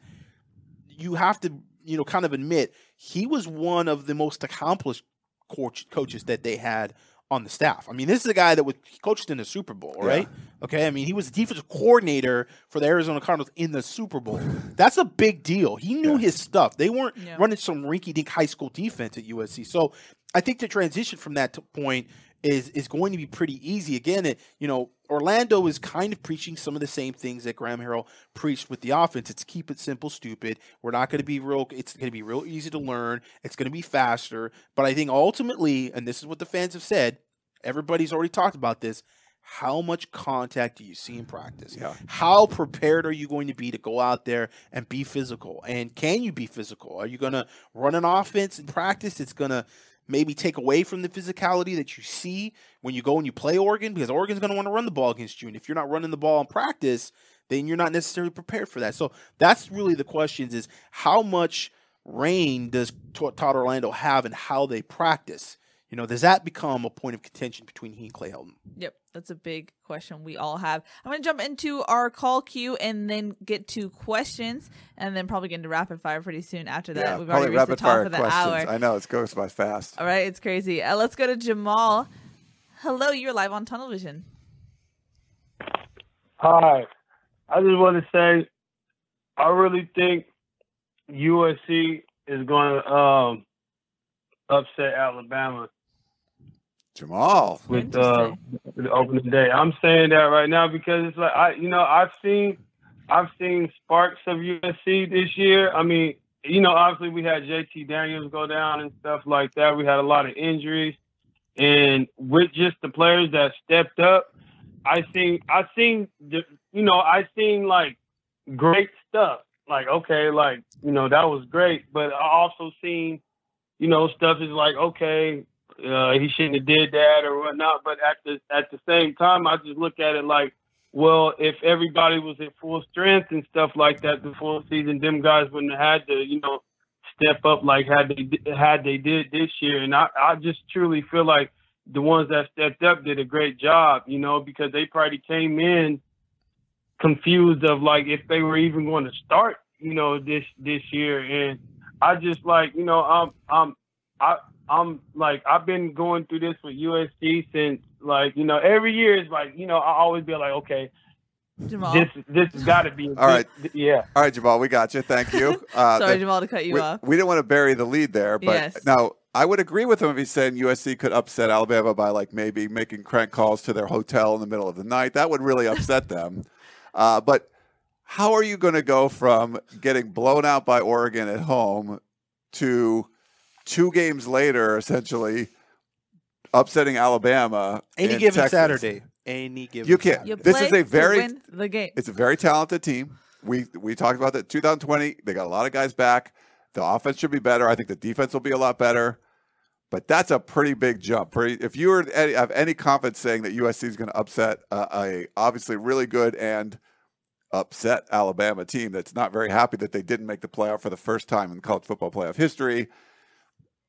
You have to you know kind of admit he was one of the most accomplished coach, coaches that they had on the staff. I mean, this is a guy that was coached in the Super Bowl, right? Okay, I mean, he was the defensive coordinator for the Arizona Cardinals in the Super Bowl. That's a big deal. He knew Yeah. his stuff. They weren't Yeah. running some rinky-dink high school defense at USC. So I think the transition from that to point is is going to be pretty easy. Again, it, you know, Orlando is kind of preaching some of the same things that Graham Harrell preached with the offense. It's keep it simple, stupid. We're not going to be real. It's going to be real easy to learn. It's going to be faster. But I think ultimately, and this is what the fans have said, everybody's already talked about this. How much contact do you see in practice? Yeah. How prepared are you going to be to go out there and be physical? And can you be physical? Are you going to run an offense in practice? It's going to maybe take away from the physicality that you see when you go and you play Oregon because Oregon's going to want to run the ball against you. And if you're not running the ball in practice, then you're not necessarily prepared for that. So that's really the questions is how much reign does Todd Orlando have and how they practice? You know, does that become a point of contention between he and Clay Helton? Yep, that's a big question we all have. I'm going to jump into our call queue and then get to questions and then probably get into rapid fire pretty soon after that. Yeah, We've probably already reached the rapid top fire of the questions. hour. I know it goes by fast. All right, it's crazy. Uh, let's go to Jamal. Hello, you're live on Tunnel Vision. Hi. I just want to say, I really think USC is going to um, upset Alabama Jamal. with uh, the opening day. I'm saying that right now because it's like I, you know, I've seen, I've seen sparks of USC this year. I mean, you know, obviously we had JT Daniels go down and stuff like that. We had a lot of injuries, and with just the players that stepped up, I seen, I seen, you know, I seen like great stuff. Like okay, like you know that was great, but I also seen, you know, stuff is like okay, uh, he shouldn't have did that or whatnot. But at the at the same time, I just look at it like, well, if everybody was at full strength and stuff like that the full season, them guys wouldn't have had to, you know, step up like had they had they did this year. And I I just truly feel like the ones that stepped up did a great job, you know, because they probably came in confused of like if they were even going to start, you know, this this year. And I just like, you know, I'm I'm I I'm like I've been going through this with USC since like, you know, every year is like, you know, I always be like, okay, Jamal. this this has got to be a All right. big- yeah. All right, Jamal, we got you. Thank you. *laughs* Uh, Sorry, that- Jamal, to cut you we, off. we didn't want to bury the lead there, but Yes. now I would agree with him if he's saying USC could upset Alabama by like maybe making crank calls to their hotel in the middle of the night. That would really upset *laughs* them. Uh, but how are you going to go from getting blown out by Oregon at home to two games later, essentially upsetting Alabama. Any in given Texas. Saturday. Any given You can't. You This play is a very- the game. It's a very talented team. We we talked about that 2020. They got a lot of guys back. The offense should be better. I think the defense will be a lot better. But that's a pretty big jump. If you were any, have any confidence saying that USC is going to upset a, a obviously really good and upset Alabama team that's not very happy that they didn't make the playoff for the first time in college football playoff history,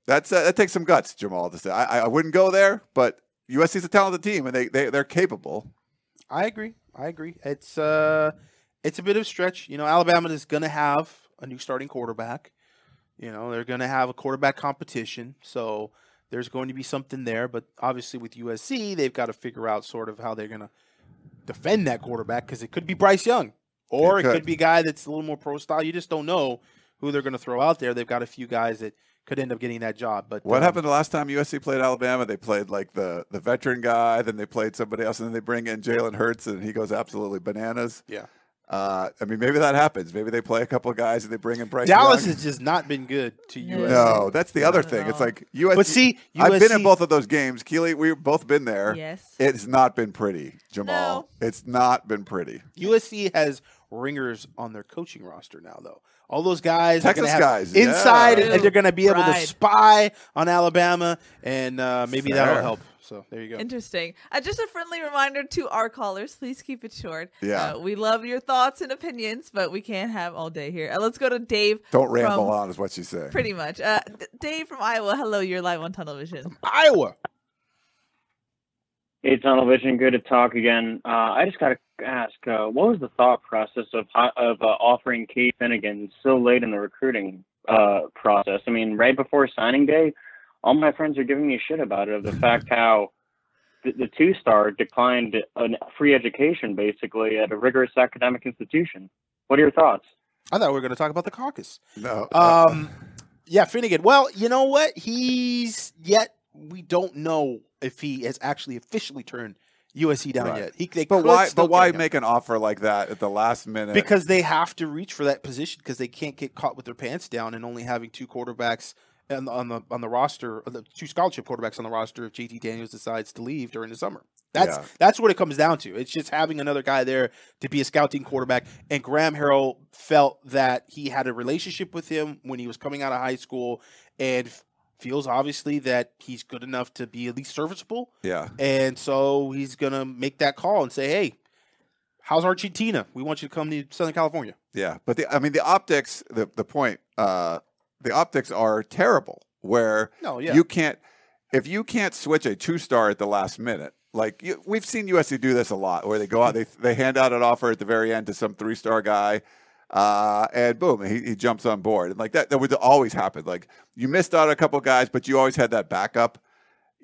that's uh, that takes some guts, Jamal. To say I, I wouldn't go there, but USC is a talented team and they they they're capable. I agree. I agree. It's uh it's a bit of a stretch. You know, Alabama is going to have a new starting quarterback. You know, they're going to have a quarterback competition. So there's going to be something there, but obviously with USC, they've got to figure out sort of how they're going to defend that quarterback cuz it could be Bryce Young or It it could. could be a guy that's a little more pro style. You just don't know who they're going to throw out there. They've got a few guys that could end up getting that job. But What um, happened the last time USC played Alabama? They played like the the veteran guy, then they played somebody else, and then they bring in Jalen Hurts, and he goes absolutely bananas. Yeah. Uh, I mean, maybe that happens. Maybe they play a couple of guys and they bring in Bryce. Dallas Young. has just not been good to No. USC. no, that's the other Not at thing. It's like USC. But see, I've been in both of those games. Keely, we've both been there. Yes. It's not been pretty, Jamal. It's not been pretty. USC has ringers on their coaching roster now, though. All those guys, Texas gonna have guys, inside, yeah. and they're going to be able to spy on Alabama, and uh, maybe that'll help. So there you go. Interesting. Uh, just a friendly reminder to our callers: please keep it short. Yeah. Uh, we love your thoughts and opinions, but we can't have all day here. Uh, let's go to Dave. Don't ramble from- on, is what she's saying. Pretty much. Uh, D- Dave from Iowa. Hello, you're live on Tunnel Vision. Iowa. Hey, Tunnel Vision, good to talk again. Uh, I just got to ask, uh, what was the thought process of of uh, offering Cade Fennegan so late in the recruiting uh, process? I mean, right before signing day, all my friends are giving me shit about it. Of the fact *laughs* how the, the two star declined a free education basically at a rigorous academic institution. What are your thoughts? I thought we were going to talk about the caucus. No. uh, Um, yeah, Fennegan. Well, you know what? He's yet we don't know if he has actually officially turned USC down Right. yet. He, they but why? But why make an offer like that at the last minute? Because they have to reach for that position because they can't get caught with their pants down and only having two quarterbacks on the on the, on the roster, uh, the two scholarship quarterbacks on the roster if JT Daniels decides to leave during the summer. That's Yeah. that's what it comes down to. It's just having another guy there to be a scouting quarterback. And Graham Harrell felt that he had a relationship with him when he was coming out of high school, and feels obviously that he's good enough to be at least serviceable. yeah. And so he's gonna make that call and say, "Hey, how's Argentina? We want you to come to Southern California." Yeah, but the I mean the optics the the point uh the optics are terrible where No, yeah. you can't if you can't switch a two star at the last minute. Like you, we've seen USC do this a lot where they go out they they hand out an offer at the very end to some three star guy uh, and boom, he, he jumps on board. And like that, that would always happen. Like you missed out on a couple guys, but you always had that backup.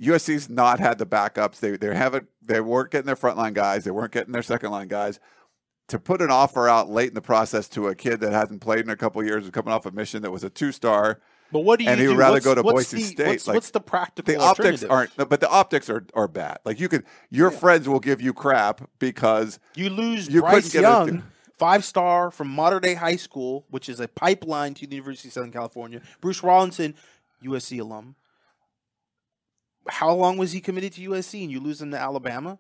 USC's not had the backups. They they haven't they weren't getting their frontline guys. They weren't getting their second line guys. To put an offer out late in the process to a kid that hasn't played in a couple years, coming off a mission that was a two star. But what do you And he would rather What's- go to Boise the- State, What's, like, what's the practical The optics aren't, but the optics are are bad. Like you could, your friends will give you crap because You lose You Bryce couldn't get a- Young, five star from Mater Dei High School, which is a pipeline to the University of Southern California. Bruce Rollinson, USC alum. How long was he committed to USC, and you lose him to Alabama?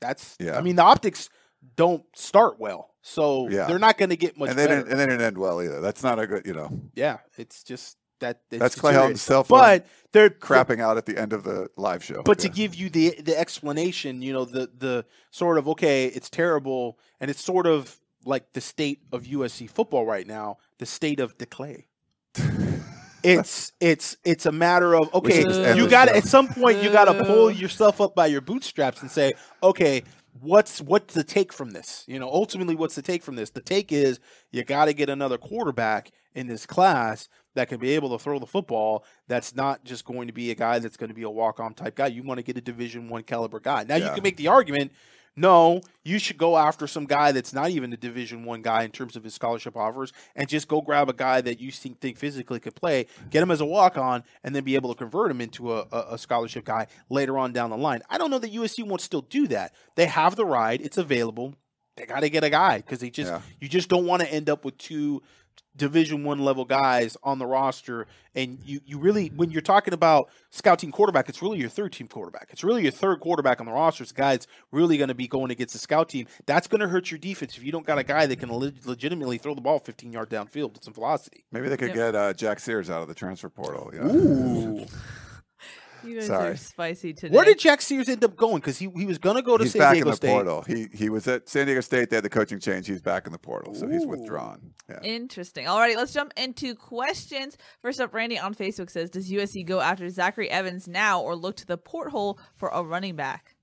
That's Yeah. I mean, the optics don't start well, so Yeah. they're not going to get much and they better. didn't and they didn't end well either. That's not a good, you know, yeah, it's just that it's That's Clay Helton's cell phone But they're crapping out at the end of the live show. But to give you the the explanation, you know, the the sort of okay, it's terrible, and it's sort of like the state of USC football right now, the state of declay. *laughs* it's it's it's a matter of okay, should just end you got to at some point you got to pull *laughs* yourself up by your bootstraps and say, okay, what's what's the take from this? You know, ultimately, what's the take from this? The take is you got to get another quarterback in this class that can be able to throw the football. That's not just going to be a guy that's going to be a walk on type guy. You want to get a Division One caliber guy. Now you can make the argument. No, you should go after some guy that's not even a Division One guy in terms of his scholarship offers, and just go grab a guy that you think, think physically could play, get him as a walk on, and then be able to convert him into a, a, scholarship guy later on down the line. I don't know that USC won't still do that. They have the ride; it's available. They got to get a guy because they just Yeah. you just don't want to end up with two Division One level guys on the roster, and you you really when you're talking about scout team quarterback, it's really your third team quarterback. It's really your third quarterback on the roster. It's a guy that's really going to be going against the scout team. That's going to hurt your defense if you don't got a guy that can le- legitimately throw the ball 15 yard downfield with some velocity. Maybe they could Yep. get uh, Jack Sears out of the transfer portal. you know? Ooh. *laughs* You guys Sorry. are spicy today. Where did Jack Sears end up going? Because he, he was going to go to He's San back Diego in the State. portal. He he was at San Diego State. They had the coaching change. He's back in the portal, so he's withdrawn. Yeah. Interesting. Alrighty, let's jump into questions. First up, Randy on Facebook says, "Does USC go after Zachary Evans now, or look to the porthole for a running back?"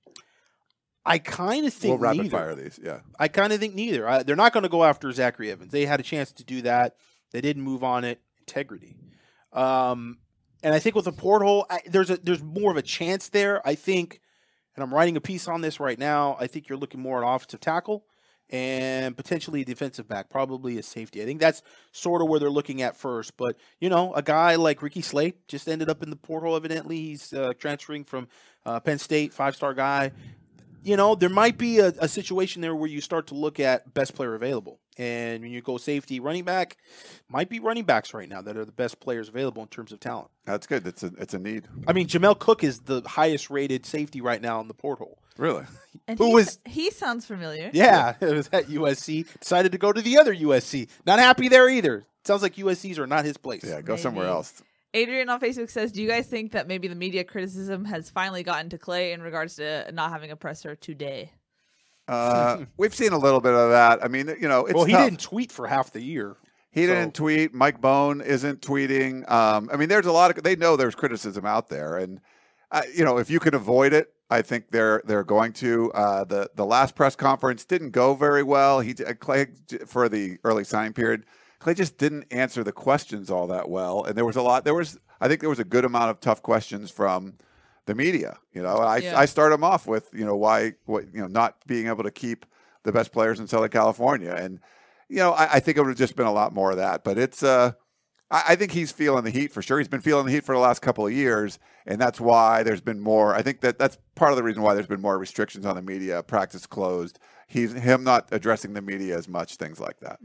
I kind of think We'll rapid neither. fire these. Yeah. I kind of think neither. I, they're not going to go after Zachary Evans. They had a chance to do that. They didn't move on it. Integrity. Um, and I think with the porthole, I, there's a there's more of a chance there. I think, and I'm writing a piece on this right now. I think you're looking more at offensive tackle and potentially a defensive back, probably a safety. I think that's sort of where they're looking at first. But you know, a guy like Ricky Slade just ended up in the portal. Evidently, he's uh, transferring from uh, Penn State, five star guy you know, there might be a, a situation there where you start to look at best player available. And when you go safety, running back, might be running backs right now that are the best players available in terms of talent. That's good. It's a it's a need. I mean, Jamel Cook is the highest rated safety right now in the porthole. Really. And Who he, was- he sounds familiar. Yeah, *laughs* it was at USC. Decided to go to the other USC. Not happy there either. Sounds like USC's are not his place. Yeah. Go somewhere else. Adrian on Facebook says, "Do you guys think that maybe the media criticism has finally gotten to Clay in regards to not having a presser today?" Uh, *laughs* we've seen a little bit of that. I mean, you know, it's well, he tough. didn't tweet for half the year. He So- didn't tweet. Mike Bohn isn't tweeting. Um, I mean, there's a lot of they know there's criticism out there, and uh, you know if you can avoid it, I think they're they're going to. Uh, the the last press conference didn't go very well. He uh, Clay for the early signing period. Clay just didn't answer the questions all that well, and there was a lot. There was I think there was a good amount of tough questions from the media. You know, I Yeah. I start him off with you know why what you know not being able to keep the best players in Southern California and you know, I, I think it would have just been a lot more of that. But it's, uh, I, I think he's feeling the heat for sure. He's been feeling the heat for the last couple of years, and that's why there's been more. I think that that's part of the reason why there's been more restrictions on the media, practice closed. He's him not addressing the media as much, things like that.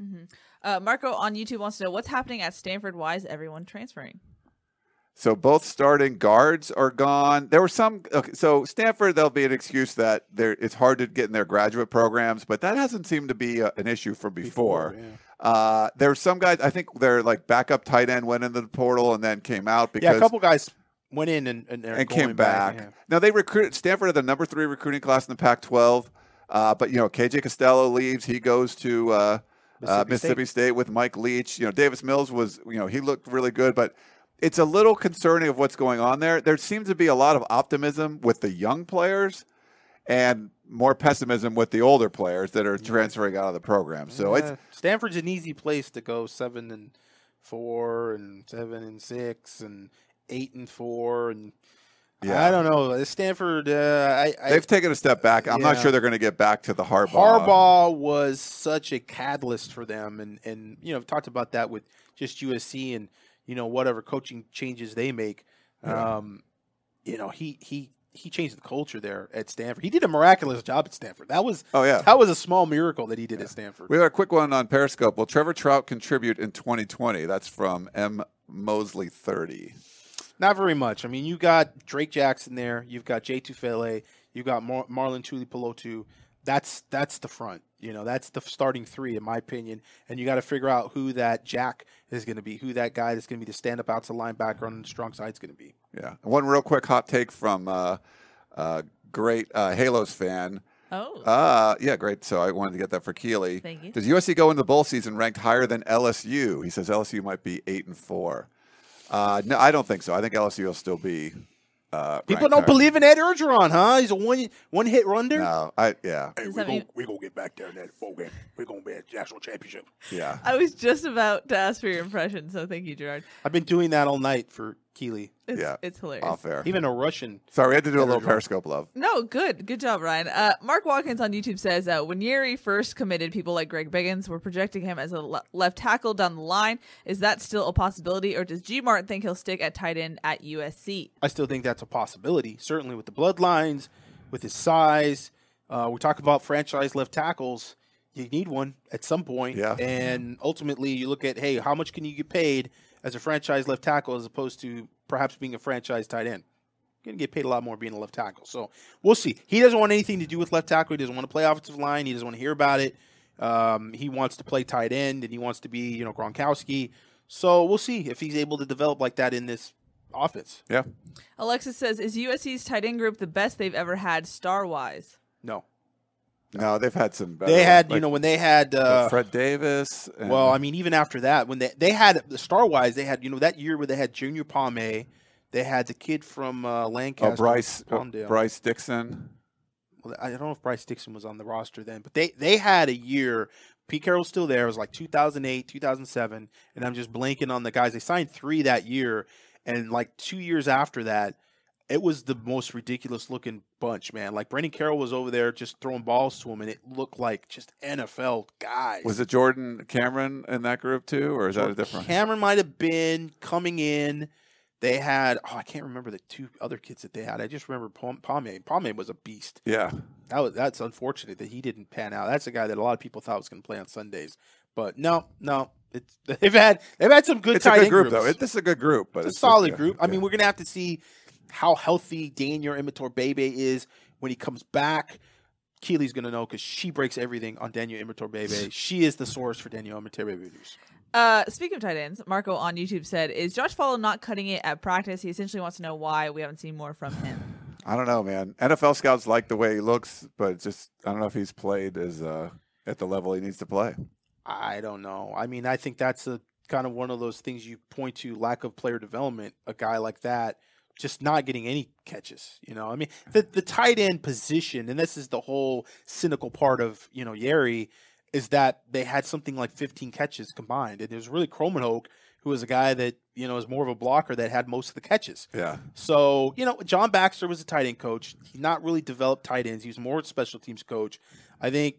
Uh, Marco on YouTube wants to know what's happening at Stanford. Why is everyone transferring? So both starting guards are gone. There were some. Okay, so Stanford, there'll be an excuse that there it's hard to get in their graduate programs, but that hasn't seemed to be a, an issue from before. yeah. Uh, there were some guys. I think their like backup tight end went into the portal and then came out because Yeah, a couple guys went in and and, and going came back. yeah. Now they recruited Stanford had the number three recruiting class in the Pac-12, uh, but you know KJ Costello leaves. He goes to uh, uh, Mississippi Mississippi State. with Mike Leach. You know Davis Mills was you know he looked really good, but it's a little concerning of what's going on there. There seems to be a lot of optimism with the young players, and more pessimism with the older players that are transferring out of the program. So it's Stanford's an easy place to go seven and four and seven and six and eight and four and Yeah. I don't know. Stanford, uh, I, I they've taken a step back. I'm not sure they're going to get back to the Harbaugh. Harbaugh was such a catalyst for them, and and you know I've talked about that with just USC and you know whatever coaching changes they make. Yeah. Um, you know he he he changed the culture there at Stanford. He did a miraculous job at Stanford. That was Oh yeah. that was a small miracle that he did at Stanford. We have a quick one on Periscope. Will Trevor Trout contribute in 2020? That's from M. Mosley 30. Not very much. I mean, you got Drake Jackson there. You've got Jay Tufele. You've got Mar- Marlon Tuipulotu. That's that's the front. You know, that's the starting three, in my opinion. And you got to figure out who that Jack is going to be, who that guy that's going to be the stand up outside linebacker on the strong side is going to be. Yeah. One real quick hot take from uh, uh, great uh, Halos fan. Oh, Uh, yeah, great. So I wanted to get that for Keeley. Thank you. Does USC go into the bowl season ranked higher than LSU? He says LSU might be eight and four. Uh, no, I don't think so. I think LSU will still be. Uh, People don't higher. believe in Ed Orgeron, huh? He's a one one hit wonder. No, I yeah Does that mean- we gonna get back there in that bowl game. We're gonna be at national championship. yeah. I was just about to ask for your impression, so thank you, Gerard. I've been doing that all night for Keeley. It's, Yeah. it's hilarious. Off air. Even a Russian. Sorry, we had to do a little Orgeron. Periscope love. No, good. Good job, Ryan. Uh, Mark Watkins on YouTube says uh, when Yeri first committed, people like Greg Biggins were projecting him as a le- left tackle down the line. Is that still a possibility, or does G Martin think he'll stick at tight end at USC? I still think that's a possibility. Certainly with the bloodlines, with his size. Uh, we talk about franchise left tackles. you need one at some point. Yeah. And ultimately, you look at hey, how much can you get paid as a franchise left tackle as opposed to perhaps being a franchise tight end? You're gonna get paid a lot more being a left tackle. So we'll see. He doesn't want anything to do with left tackle. He doesn't want to play offensive line. He doesn't want to hear about it. Um, he wants to play tight end and he wants to be you know Gronkowski. So we'll see if he's able to develop like that in this offense. Yeah. Alexis says, "Is USC's tight end group the best they've ever had star wise?" No, No, they've had some. Better they had ones, you know when they had uh, Fred Davis. And, Well, I mean, even after that, when they they had the star wise, they had you know that year where they had Junior Palme, they had the kid from uh, Lancaster, oh, Bryce, oh, Palmdale. Bryce Dixon. Well, I don't know if Bryce Dixon was on the roster then, but they they had a year. Pete Carroll's still there. It was like 2008, 2007, and I'm just blanking on the guys. They signed three that year, and like two years after that, it was the most ridiculous looking bunch, man. Like Brandon Carroll was over there just throwing balls to him, and it looked like just NFL guys. Was it Jordan Cameron in that group too, or is that a different? Cameron might have been coming in. They had oh I can't remember the two other kids that they had. I just remember Palme. Palme was a beast. Yeah, That was that's unfortunate that he didn't pan out. That's a guy that a lot of people thought was going to play on Sundays, but no, no. It's *laughs* they've had they've had some good it's a good group groups. though. It, this is a good group, but it's a just- solid yeah, group. I yeah. mean, we're gonna have to see how healthy Daniel Imatorbhebhe is when he comes back. Keely's gonna know because she breaks everything on Daniel Imatorbhebhe. *laughs* she is the source for Daniel Imatorbhebhe news. Uh, speaking of tight ends, Marco on YouTube said, "Is Josh Falo not cutting it at practice? He essentially wants to know why we haven't seen more from him." *sighs* I don't know, man. NFL scouts like the way he looks, but just I don't know if he's played as uh, at the level he needs to play. I don't know. I mean, I think that's a kind of one of those things you point to lack of player development. A guy like that just not getting any catches. You know, I mean, the the tight end position, and this is the whole cynical part of you know Yeri, is that they had something like 15 catches combined, and it was really Krommenhoek who was a guy that you know is more of a blocker that had most of the catches. Yeah, So, you know, John Baxter was a tight end coach. He's not really developed tight ends. He was more a special teams coach. I think,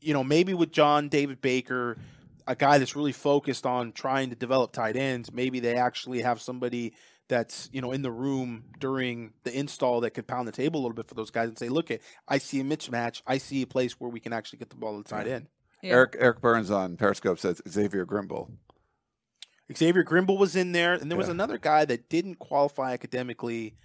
you know, maybe with John David Baker, a guy that's really focused on trying to develop tight ends, maybe they actually have somebody that's, you know, in the room during the install that could pound the table a little bit for those guys and say, look, I see a mismatch. I see a place where we can actually get the ball to the tight end. Yeah. Eric Eric Burns on Periscope says Xavier Grimble. Xavier Grimble was in there, and there was another guy that didn't qualify academically.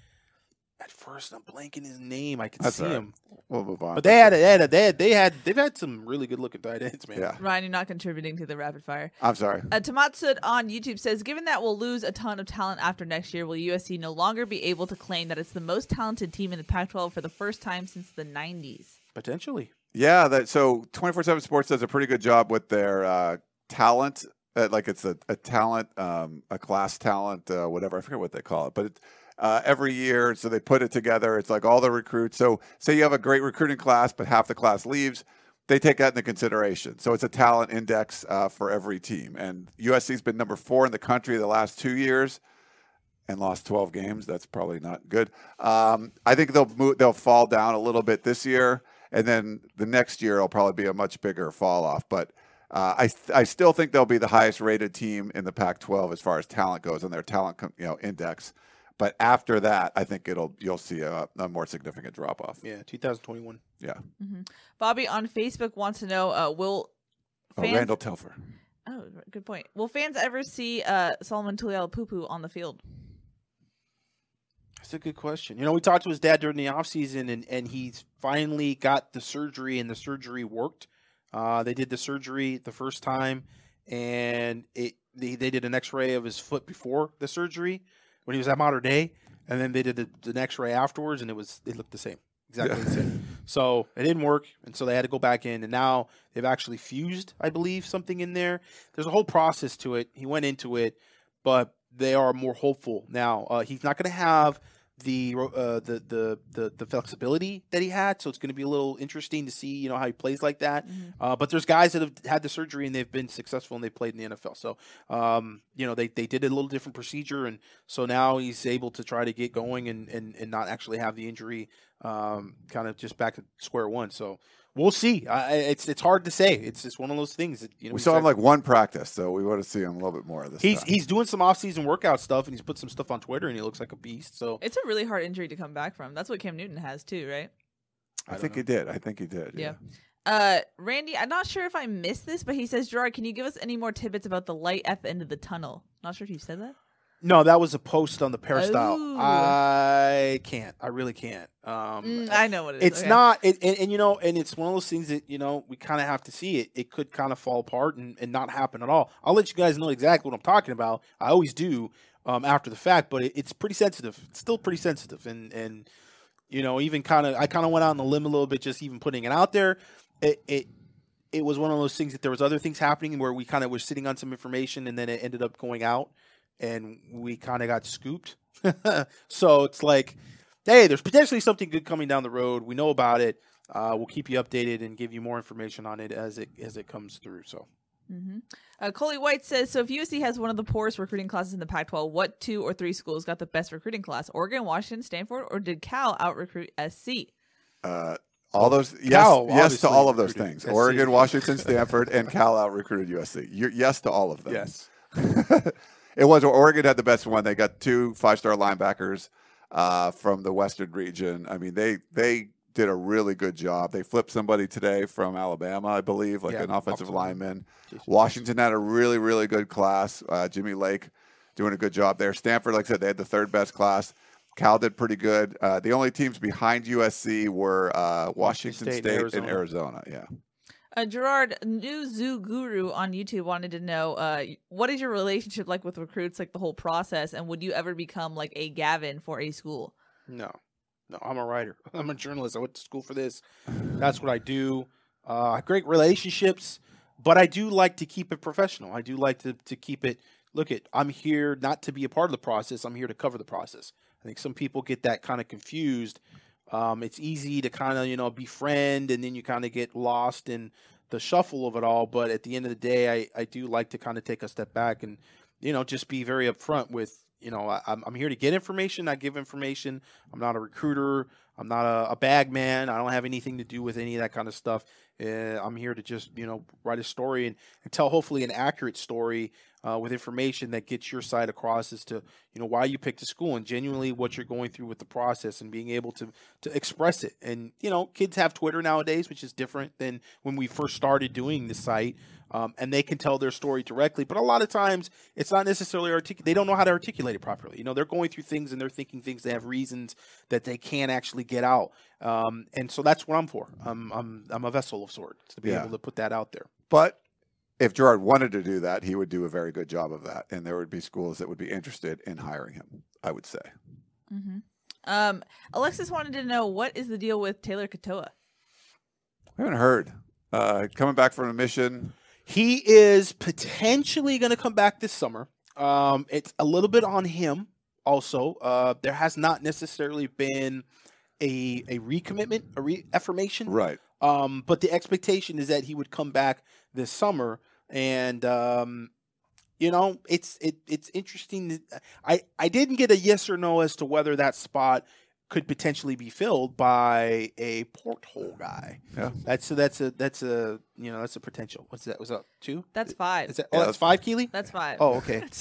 At first, I'm blanking his name. I can That's see all right. him. We'll move on. But they had, they had, they had, they had, they've had some really good looking tight ends, man. yeah. Ryan, you're not contributing to the rapid fire. I'm sorry. Uh, Tamatsud on YouTube says, given that we'll lose a ton of talent after next year, will USC no longer be able to claim that it's the most talented team in the Pac-12 for the first time since the 90s? Potentially. Yeah, that so 24/7 Sports does a pretty good job with their uh, talent. Uh, like it's a, a talent, um, a class talent, uh, whatever. I forget what they call it, but it, uh, every year, so they put it together. It's like all the recruits. So say you have a great recruiting class, but half the class leaves. They take that into consideration. So it's a talent index uh, for every team. And USC's been number four in the country the last two years and lost 12 games. That's probably not good. Um, I think they'll move, they'll fall down a little bit this year, and then the next year it'll probably be a much bigger fall off. But uh, I I still think they'll be the highest rated team in the Pac-12 as far as talent goes on their talent com- you know index. But after that, I think it'll you'll see a, a more significant drop off. Yeah, 2021. Yeah. Bobby on Facebook wants to know, uh, will Oh. Randall Telfer. Oh, good point. Will fans ever see uh, Solomon Tuliaupupu on the field? That's a good question. You know, we talked to his dad during the offseason, and and he's finally got the surgery, and the surgery worked. Uh, they did the surgery the first time, and it they, they did an X-ray of his foot before the surgery when he was at Mater Dei, and then they did the, the X-ray afterwards, and it was it looked the same, exactly the same. So it didn't work, and so they had to go back in, and now they've actually fused, I believe, something in there. There's a whole process to it. He went into it, but they are more hopeful now. Uh, he's not going to have the, uh, the the the the flexibility that he had, so it's going to be a little interesting to see, you know, how he plays like that. Uh, but there's guys that have had the surgery and they've been successful and they've played in the NFL. So, um, you know, they, they did a little different procedure, and so now he's able to try to get going and and, and not actually have the injury, um, kind of just back to square one. So we'll see. I, I- it's it's hard to say. It's just one of those things. That, you know, We he's saw him like- like one practice, so we want to see him a little bit more of this. He's time. he's doing some off-season workout stuff, and he's put some stuff on Twitter, and he looks like a beast. So It's a really hard injury to come back from. That's what Cam Newton has too, right? I think he did. I think he did. Yeah. Uh, Randy, I'm not sure if I missed this, but he says, Gerard, can you give us any more tidbits about the light at the end of the tunnel? Not sure if you said that. No, that was a post on the peristyle. Oh. I can't. I really can't. Um, Mm, I know what it is. it's Okay. not it, and, and you know and it's one of those things that you know we kind of have to see it it could kind of fall apart and, and not happen at all i'll let you guys know exactly what i'm talking about i always do um, after the fact but it, it's pretty sensitive it's still pretty sensitive and and you know even kind of i kind of went out on the limb a little bit just even putting it out there it, it it was one of those things that there was other things happening where we kind of were sitting on some information and then it ended up going out and we kind of got scooped *laughs* so it's like hey, there's potentially something good coming down the road. We know about it. Uh, we'll keep you updated and give you more information on it as it as it comes through. So hmm Uh, Coley White says, so if USC has one of the poorest recruiting classes in the Pac-12, what two or three schools got the best recruiting class? Oregon, Washington, Stanford, or did Cal out recruit SC? Uh, all those yes, Cal yes to all of those things. SC. Oregon, Washington, Stanford, and Cal out recruited USC. You're, yes to all of them. yes, *laughs* it was Oregon had the best one. They got two five star linebackers uh, from the Western region. I mean, they they did a really good job. They flipped somebody today from Alabama, I believe, like Yeah, an offensive offensive lineman. Washington had a really really good class. Uh, Jimmy Lake doing a good job there. Stanford, like I said, they had the third best class. Cal did pretty good. Uh, the only teams behind USC were uh, Washington State State, and and Arizona. Yeah. Uh, Gerard, new Zoo Guru on YouTube wanted to know uh, what is your relationship like with recruits, like the whole process, and would you ever become like a Gavin for a school? no, no. I'm a writer. *laughs* I'm a journalist. I went to school for this. That's what I do. Uh, great relationships, but I do like to keep it professional. I do like to to keep it. Look at I'm here not to be a part of the process. I'm here to cover the process. I think some people get that kind of confused. Um, it's easy to kind of you know befriend and then you kind of get lost in the shuffle of it all. But at the end of the day, I, I do like to kind of take a step back and you know just be very upfront with you know I, I'm I'm here to get information. I give information. I'm not a recruiter. I'm not a, a bag man. I don't have anything to do with any of that kind of stuff. Uh, I'm here to just you know write a story and, and tell hopefully an accurate story uh, with information that gets your side across as to you know why you picked a school and genuinely what you're going through with the process and being able to to express it. And you know, kids have Twitter nowadays, which is different than when we first started doing the site. Um, and they can tell their story directly, but a lot of times it's not necessarily artic- They don't know how to articulate it properly. You know, they're going through things and they're thinking things. They have reasons that they can't actually get out, um, and so that's what I'm for. I'm I'm I'm a vessel of sorts to be Yeah. able to put that out there. But if Gerard wanted to do that, he would do a very good job of that, and there would be schools that would be interested in hiring him. I would say. Mm-hmm. Um, Alexis wanted to know what is the deal with Taylor Katoa? I haven't heard. Uh, coming back from a mission. He is potentially going to come back this summer. Um, it's a little bit on him. Also, uh, there has not necessarily been a a recommitment, a reaffirmation. Right. Um, but the expectation is that he would come back this summer, and um, you know, it's it it's interesting. I I didn't get a yes or no as to whether that spot could potentially be filled by a porthole guy. Yeah. That's a, that's a that's a you know that's a potential. What's that? Was that two? That's five. Is that, Yeah, oh, that's five, Keely. That's five. Oh, okay. *laughs*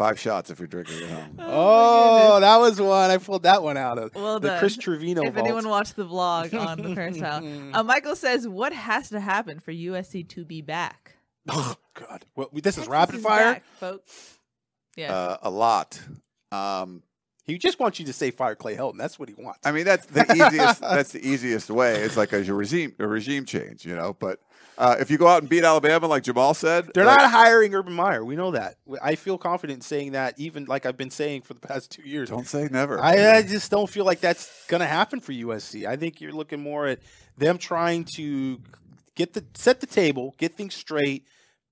Five shots if you're drinking at home. *laughs* Oh, that was one. I pulled that one out of Well the done. Chris Trevino if vault. anyone watched the vlog *laughs* on the peristyle, uh, Michael says, "What has to happen for USC to be back?" *gasps* oh God, Well, this is rapid is fire. back, folks. Yeah. Uh, a lot. Um, He just wants you to say fire Clay Helton. That's what he wants. I mean, that's the *laughs* easiest. that's the easiest way. It's like a *laughs* regime, a regime change, you know. But uh, if you go out and beat Alabama, like Jamal said, They're like, not hiring Urban Meyer. We know that. I feel confident in saying that, even like I've been saying for the past two years. Don't say never. I, I just don't feel like that's going to happen for USC. I think you're looking more at them trying to get the set the table, get things straight,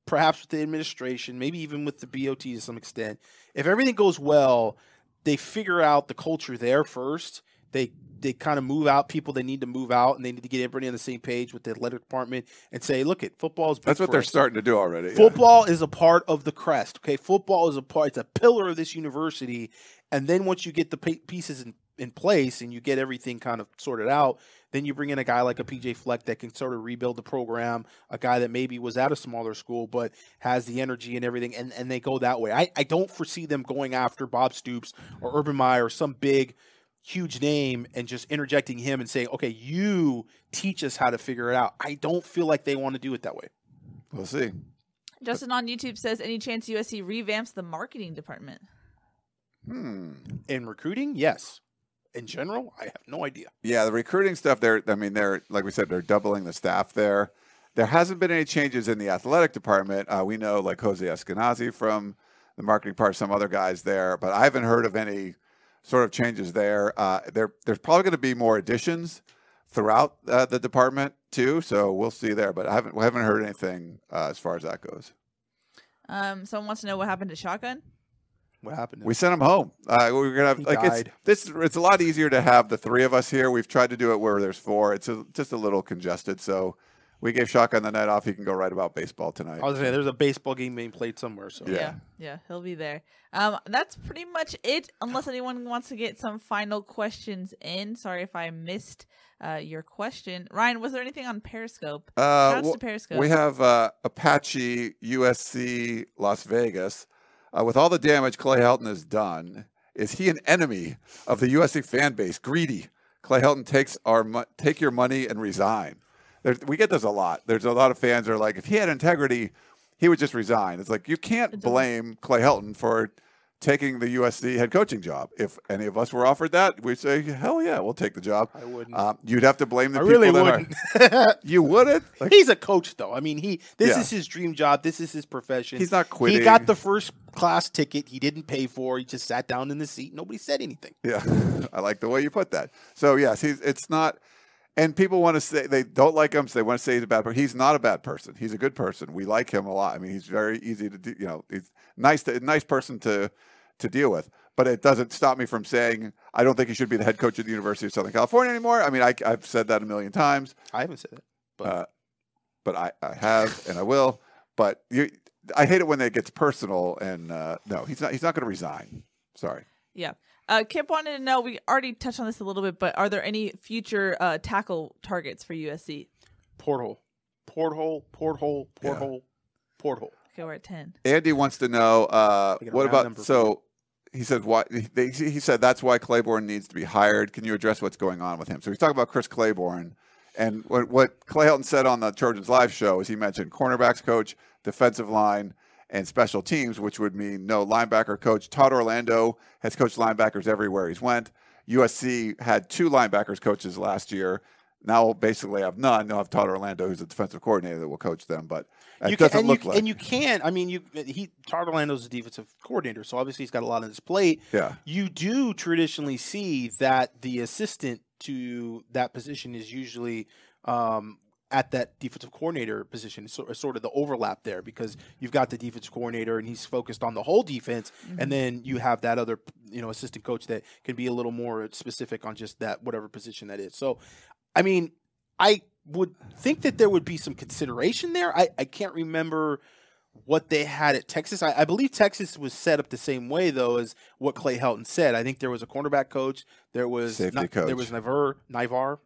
perhaps with the administration, maybe even with the BOT to some extent. If everything goes well, they figure out the culture there first. They they kind of move out people they need to move out, and they need to get everybody on the same page with the athletic department and say, "Look, it football is that's what they're us. starting to do already. yeah. Football is a part of the crest. Okay, football is a part. It's a pillar of this university. And then once you get the pieces in, in place and you get everything kind of sorted out, then you bring in a guy like a PJ Fleck that can sort of rebuild the program. A guy that maybe was at a smaller school but has the energy and everything, and, and they go that way. I, I don't foresee them going after Bob Stoops or Urban Meyer or some big huge name and just interjecting him and saying, "Okay, you teach us how to figure it out." I don't feel like they want to do it that way. We'll see. Justin on YouTube says, any chance USC revamps the marketing department? Hmm. In recruiting, yes. In general, I have no idea. Yeah, the recruiting stuff. They're, I mean, they're like we said, they're doubling the staff there. There hasn't been any changes in the athletic department. Uh, we know like Jose Eskenazi from the marketing part, some other guys there, but I haven't heard of any sort of changes there. Uh, there, there's probably going to be more additions throughout uh, the department too, so we'll see there. But I haven't, we haven't heard anything uh, as far as that goes. Um, someone wants to know what happened to Shotgun. What happened? We sent him home. Uh, we are gonna have He like it's died. this. It's a lot easier to have the three of us here. We've tried to do it where there's four. It's a, just a little congested, so we gave Shotgun the night off. He can go write about baseball tonight. I was saying there's a baseball game being played somewhere. So Yeah. yeah, yeah, he'll be there. Um, that's pretty much it. Unless anyone wants to get some final questions in. Sorry if I missed uh, your question, Ryan. Was there anything on Periscope? Uh, Shouts well, to Periscope. we have uh, Apache USC Las Vegas. Uh, with all the damage Clay Helton has done, is he an enemy of the USC fan base? Greedy. Clay Helton takes our mo- take your money and resign. There's, we get this a lot. There's a lot of fans are like, if he had integrity, he would just resign. It's like you can't blame Clay Helton for taking the USC head coaching job. If any of us were offered that, we'd say, hell yeah, we'll take the job. I wouldn't. Um, you'd have to blame the I people really that wouldn't. are. *laughs* You wouldn't. Like, He's a coach, though. I mean, he this Yeah. is his dream job. This is his profession. He's not quitting. He got the first class ticket. He didn't pay for. He just sat down in the seat. Nobody said anything. Yeah, *laughs* I like the way you put that. So yes, he's it's not, and people want to say they don't like him, so they want to say he's a bad person. He's not a bad person. He's a good person. We like him a lot. I mean, he's very easy to do. You know, he's nice, to, nice person to to deal with. But it doesn't stop me from saying I don't think he should be the head coach of the University of Southern California anymore. I mean, I, I've said that a million times, I haven't said it, But uh, but I, I have and I will. But you, I hate it when it gets personal. And uh, no, he's not. He's not going to resign. Sorry. Yeah. Uh, Kip wanted to know. We already touched on this a little bit, but are there any future uh, tackle targets for USC? porthole, porthole, porthole, porthole, porthole. Okay, we're at ten. Andy wants to know uh, Make it a what about so he said why they, he said that's why Claiborne needs to be hired. Can you address what's going on with him? So he's talking about Chris Claiborne and what, what Clay Helton said on the Trojans live show is he mentioned cornerbacks coach, defensive line, and special teams, which would mean no linebacker coach. Todd Orlando has coached linebackers everywhere he's went. USC had two linebackers coaches last year. Now basically have none. They'll have Todd Orlando, who's the defensive coordinator that will coach them, but it you can, doesn't and look you, like and you can. I mean, you he Todd Orlando's a defensive coordinator, so obviously he's got a lot on his plate. yeah. You do traditionally see that the assistant to that position is usually um, at that defensive coordinator position. It's uh, sort, sort of the overlap there because you've got the defensive coordinator and he's focused on the whole defense, and mm-hmm. then you have that other you know assistant coach that can be a little more specific on just that whatever position that is. So, I mean, I would think that there would be some consideration there. I, I can't remember what they had at Texas. I, I believe Texas was set up the same way though as what Clay Helton said. I think there was a cornerback coach. There was Safety Ni- coach. There was Niver, Nivar,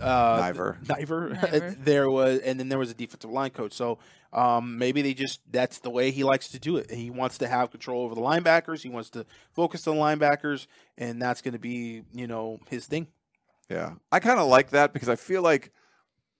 uh, Niver. *laughs* Niver. Niver. there was, and then there was a defensive line coach. So um, maybe they just that's the way he likes to do it. He wants to have control over the linebackers. He wants to focus on linebackers, and that's going to be you know his thing. Yeah, I kind of like that because I feel like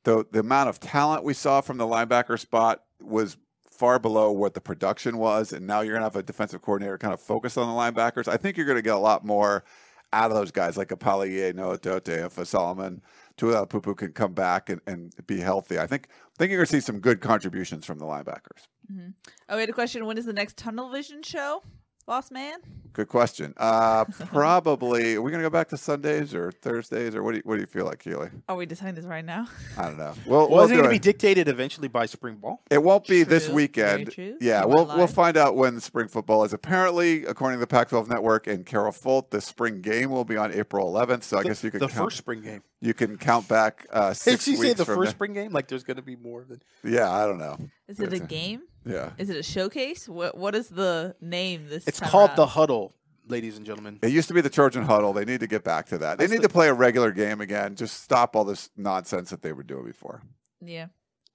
the the amount of talent we saw from the linebacker spot was far below what the production was, and now you're gonna have a defensive coordinator kind of focus on the linebackers. I think you're gonna get a lot more out of those guys like a Palier, Noah Dote, if a Solomon, Tuliaupupu can come back and, and be healthy. I think I think you're gonna see some good contributions from the linebackers. Mm-hmm. Oh, we had a question. When is the next Tunnel Vision show, boss man? Good question. Uh, *laughs* probably. Are we gonna go back to Sundays or Thursdays or what do you, what do you feel like, Keely? Are we deciding this right now? I don't know. Well, Well, is it do going to be dictated eventually by spring ball? It won't be this weekend. very true. Yeah, You we'll we'll find out when spring football is. Apparently, according to the Pac-12 Network and Carol Folt, the spring game will be on April 11th. So I The- guess you can the count, first spring game. you can count back uh, *laughs* Did six she weeks say the first now. spring game? Like there's going to be more than. Yeah, I don't know. Is it a It's a- game? Yeah, Is it a showcase? What What is the name this? It's time called around? the huddle, ladies and gentlemen. it used to be the Trojan Huddle. They need to get back to that. They That's need the- to play a regular game again. Just stop all this nonsense that they were doing before. Yeah.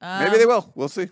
Maybe they Um, will. We'll see.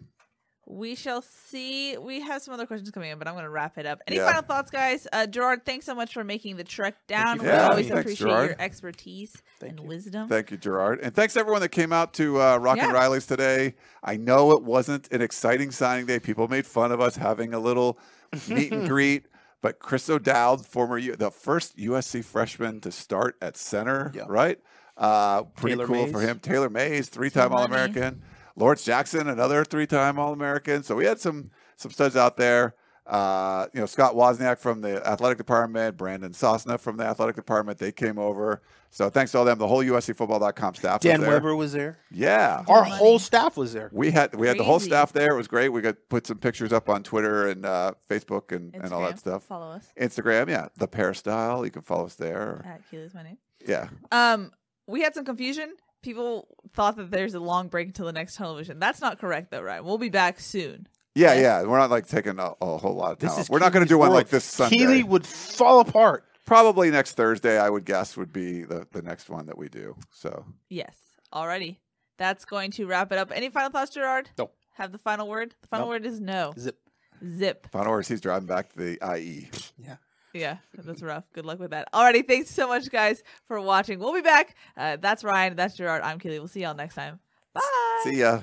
We shall see. We have some other questions coming in, but I'm going to wrap it up. Any Yeah. final thoughts, guys? Uh, Gerard, thanks so much for making the trek down. you We for always. Thanks, appreciate Gerard. your expertise and wisdom. Thank you, Gerard. And thanks everyone that came out to uh, Rock and Yeah. Reilly's today. I know it wasn't an exciting signing day. People made fun of us having a little *laughs* meet and greet. But Kris O'Dowd, former U- the first USC freshman to start at center, Yeah. right? Uh, pretty Taylor cool for him. Taylor Mays, three-time money. All-American. Lawrence Jackson, another three-time All-American. So we had some some studs out there. Uh, you know, Scott Wozniak from the athletic department, Brandon Sosna from the athletic department. They came over. So thanks to all them. The whole USCfootball.com staff Dan was there. Weber was there. Yeah. Our money. whole staff was there. We had we had the whole staff there. It was great. We got put some pictures up on Twitter and uh, Facebook and, and all that stuff. Follow us Instagram, yeah, the Peristyle. You can follow us there. at Keely's my name. Yeah, Um, we had some confusion. People thought that there's a long break until the next Tunnel Vision. That's not correct, though, right? We'll be back soon. yeah, Yes. yeah. We're not like taking a, a whole lot of time. This off. is We're not going to Keely's do one world. like this Sunday. Keely would fall apart. Probably next Thursday, I would guess, would be the, the next one that we do. So Yes. Alrighty. That's going to wrap it up. Any final thoughts, Gerard? No. Have the final word? The final Nope. word is no. Zip. Zip. final words, he's driving back to the. IE. Yeah. Yeah, that's rough. Good luck with that. Alrighty, thanks so much, guys, for watching. We'll be back. Uh, that's Ryan. That's Gerard. I'm Keely. We'll see y'all next time. Bye. See ya.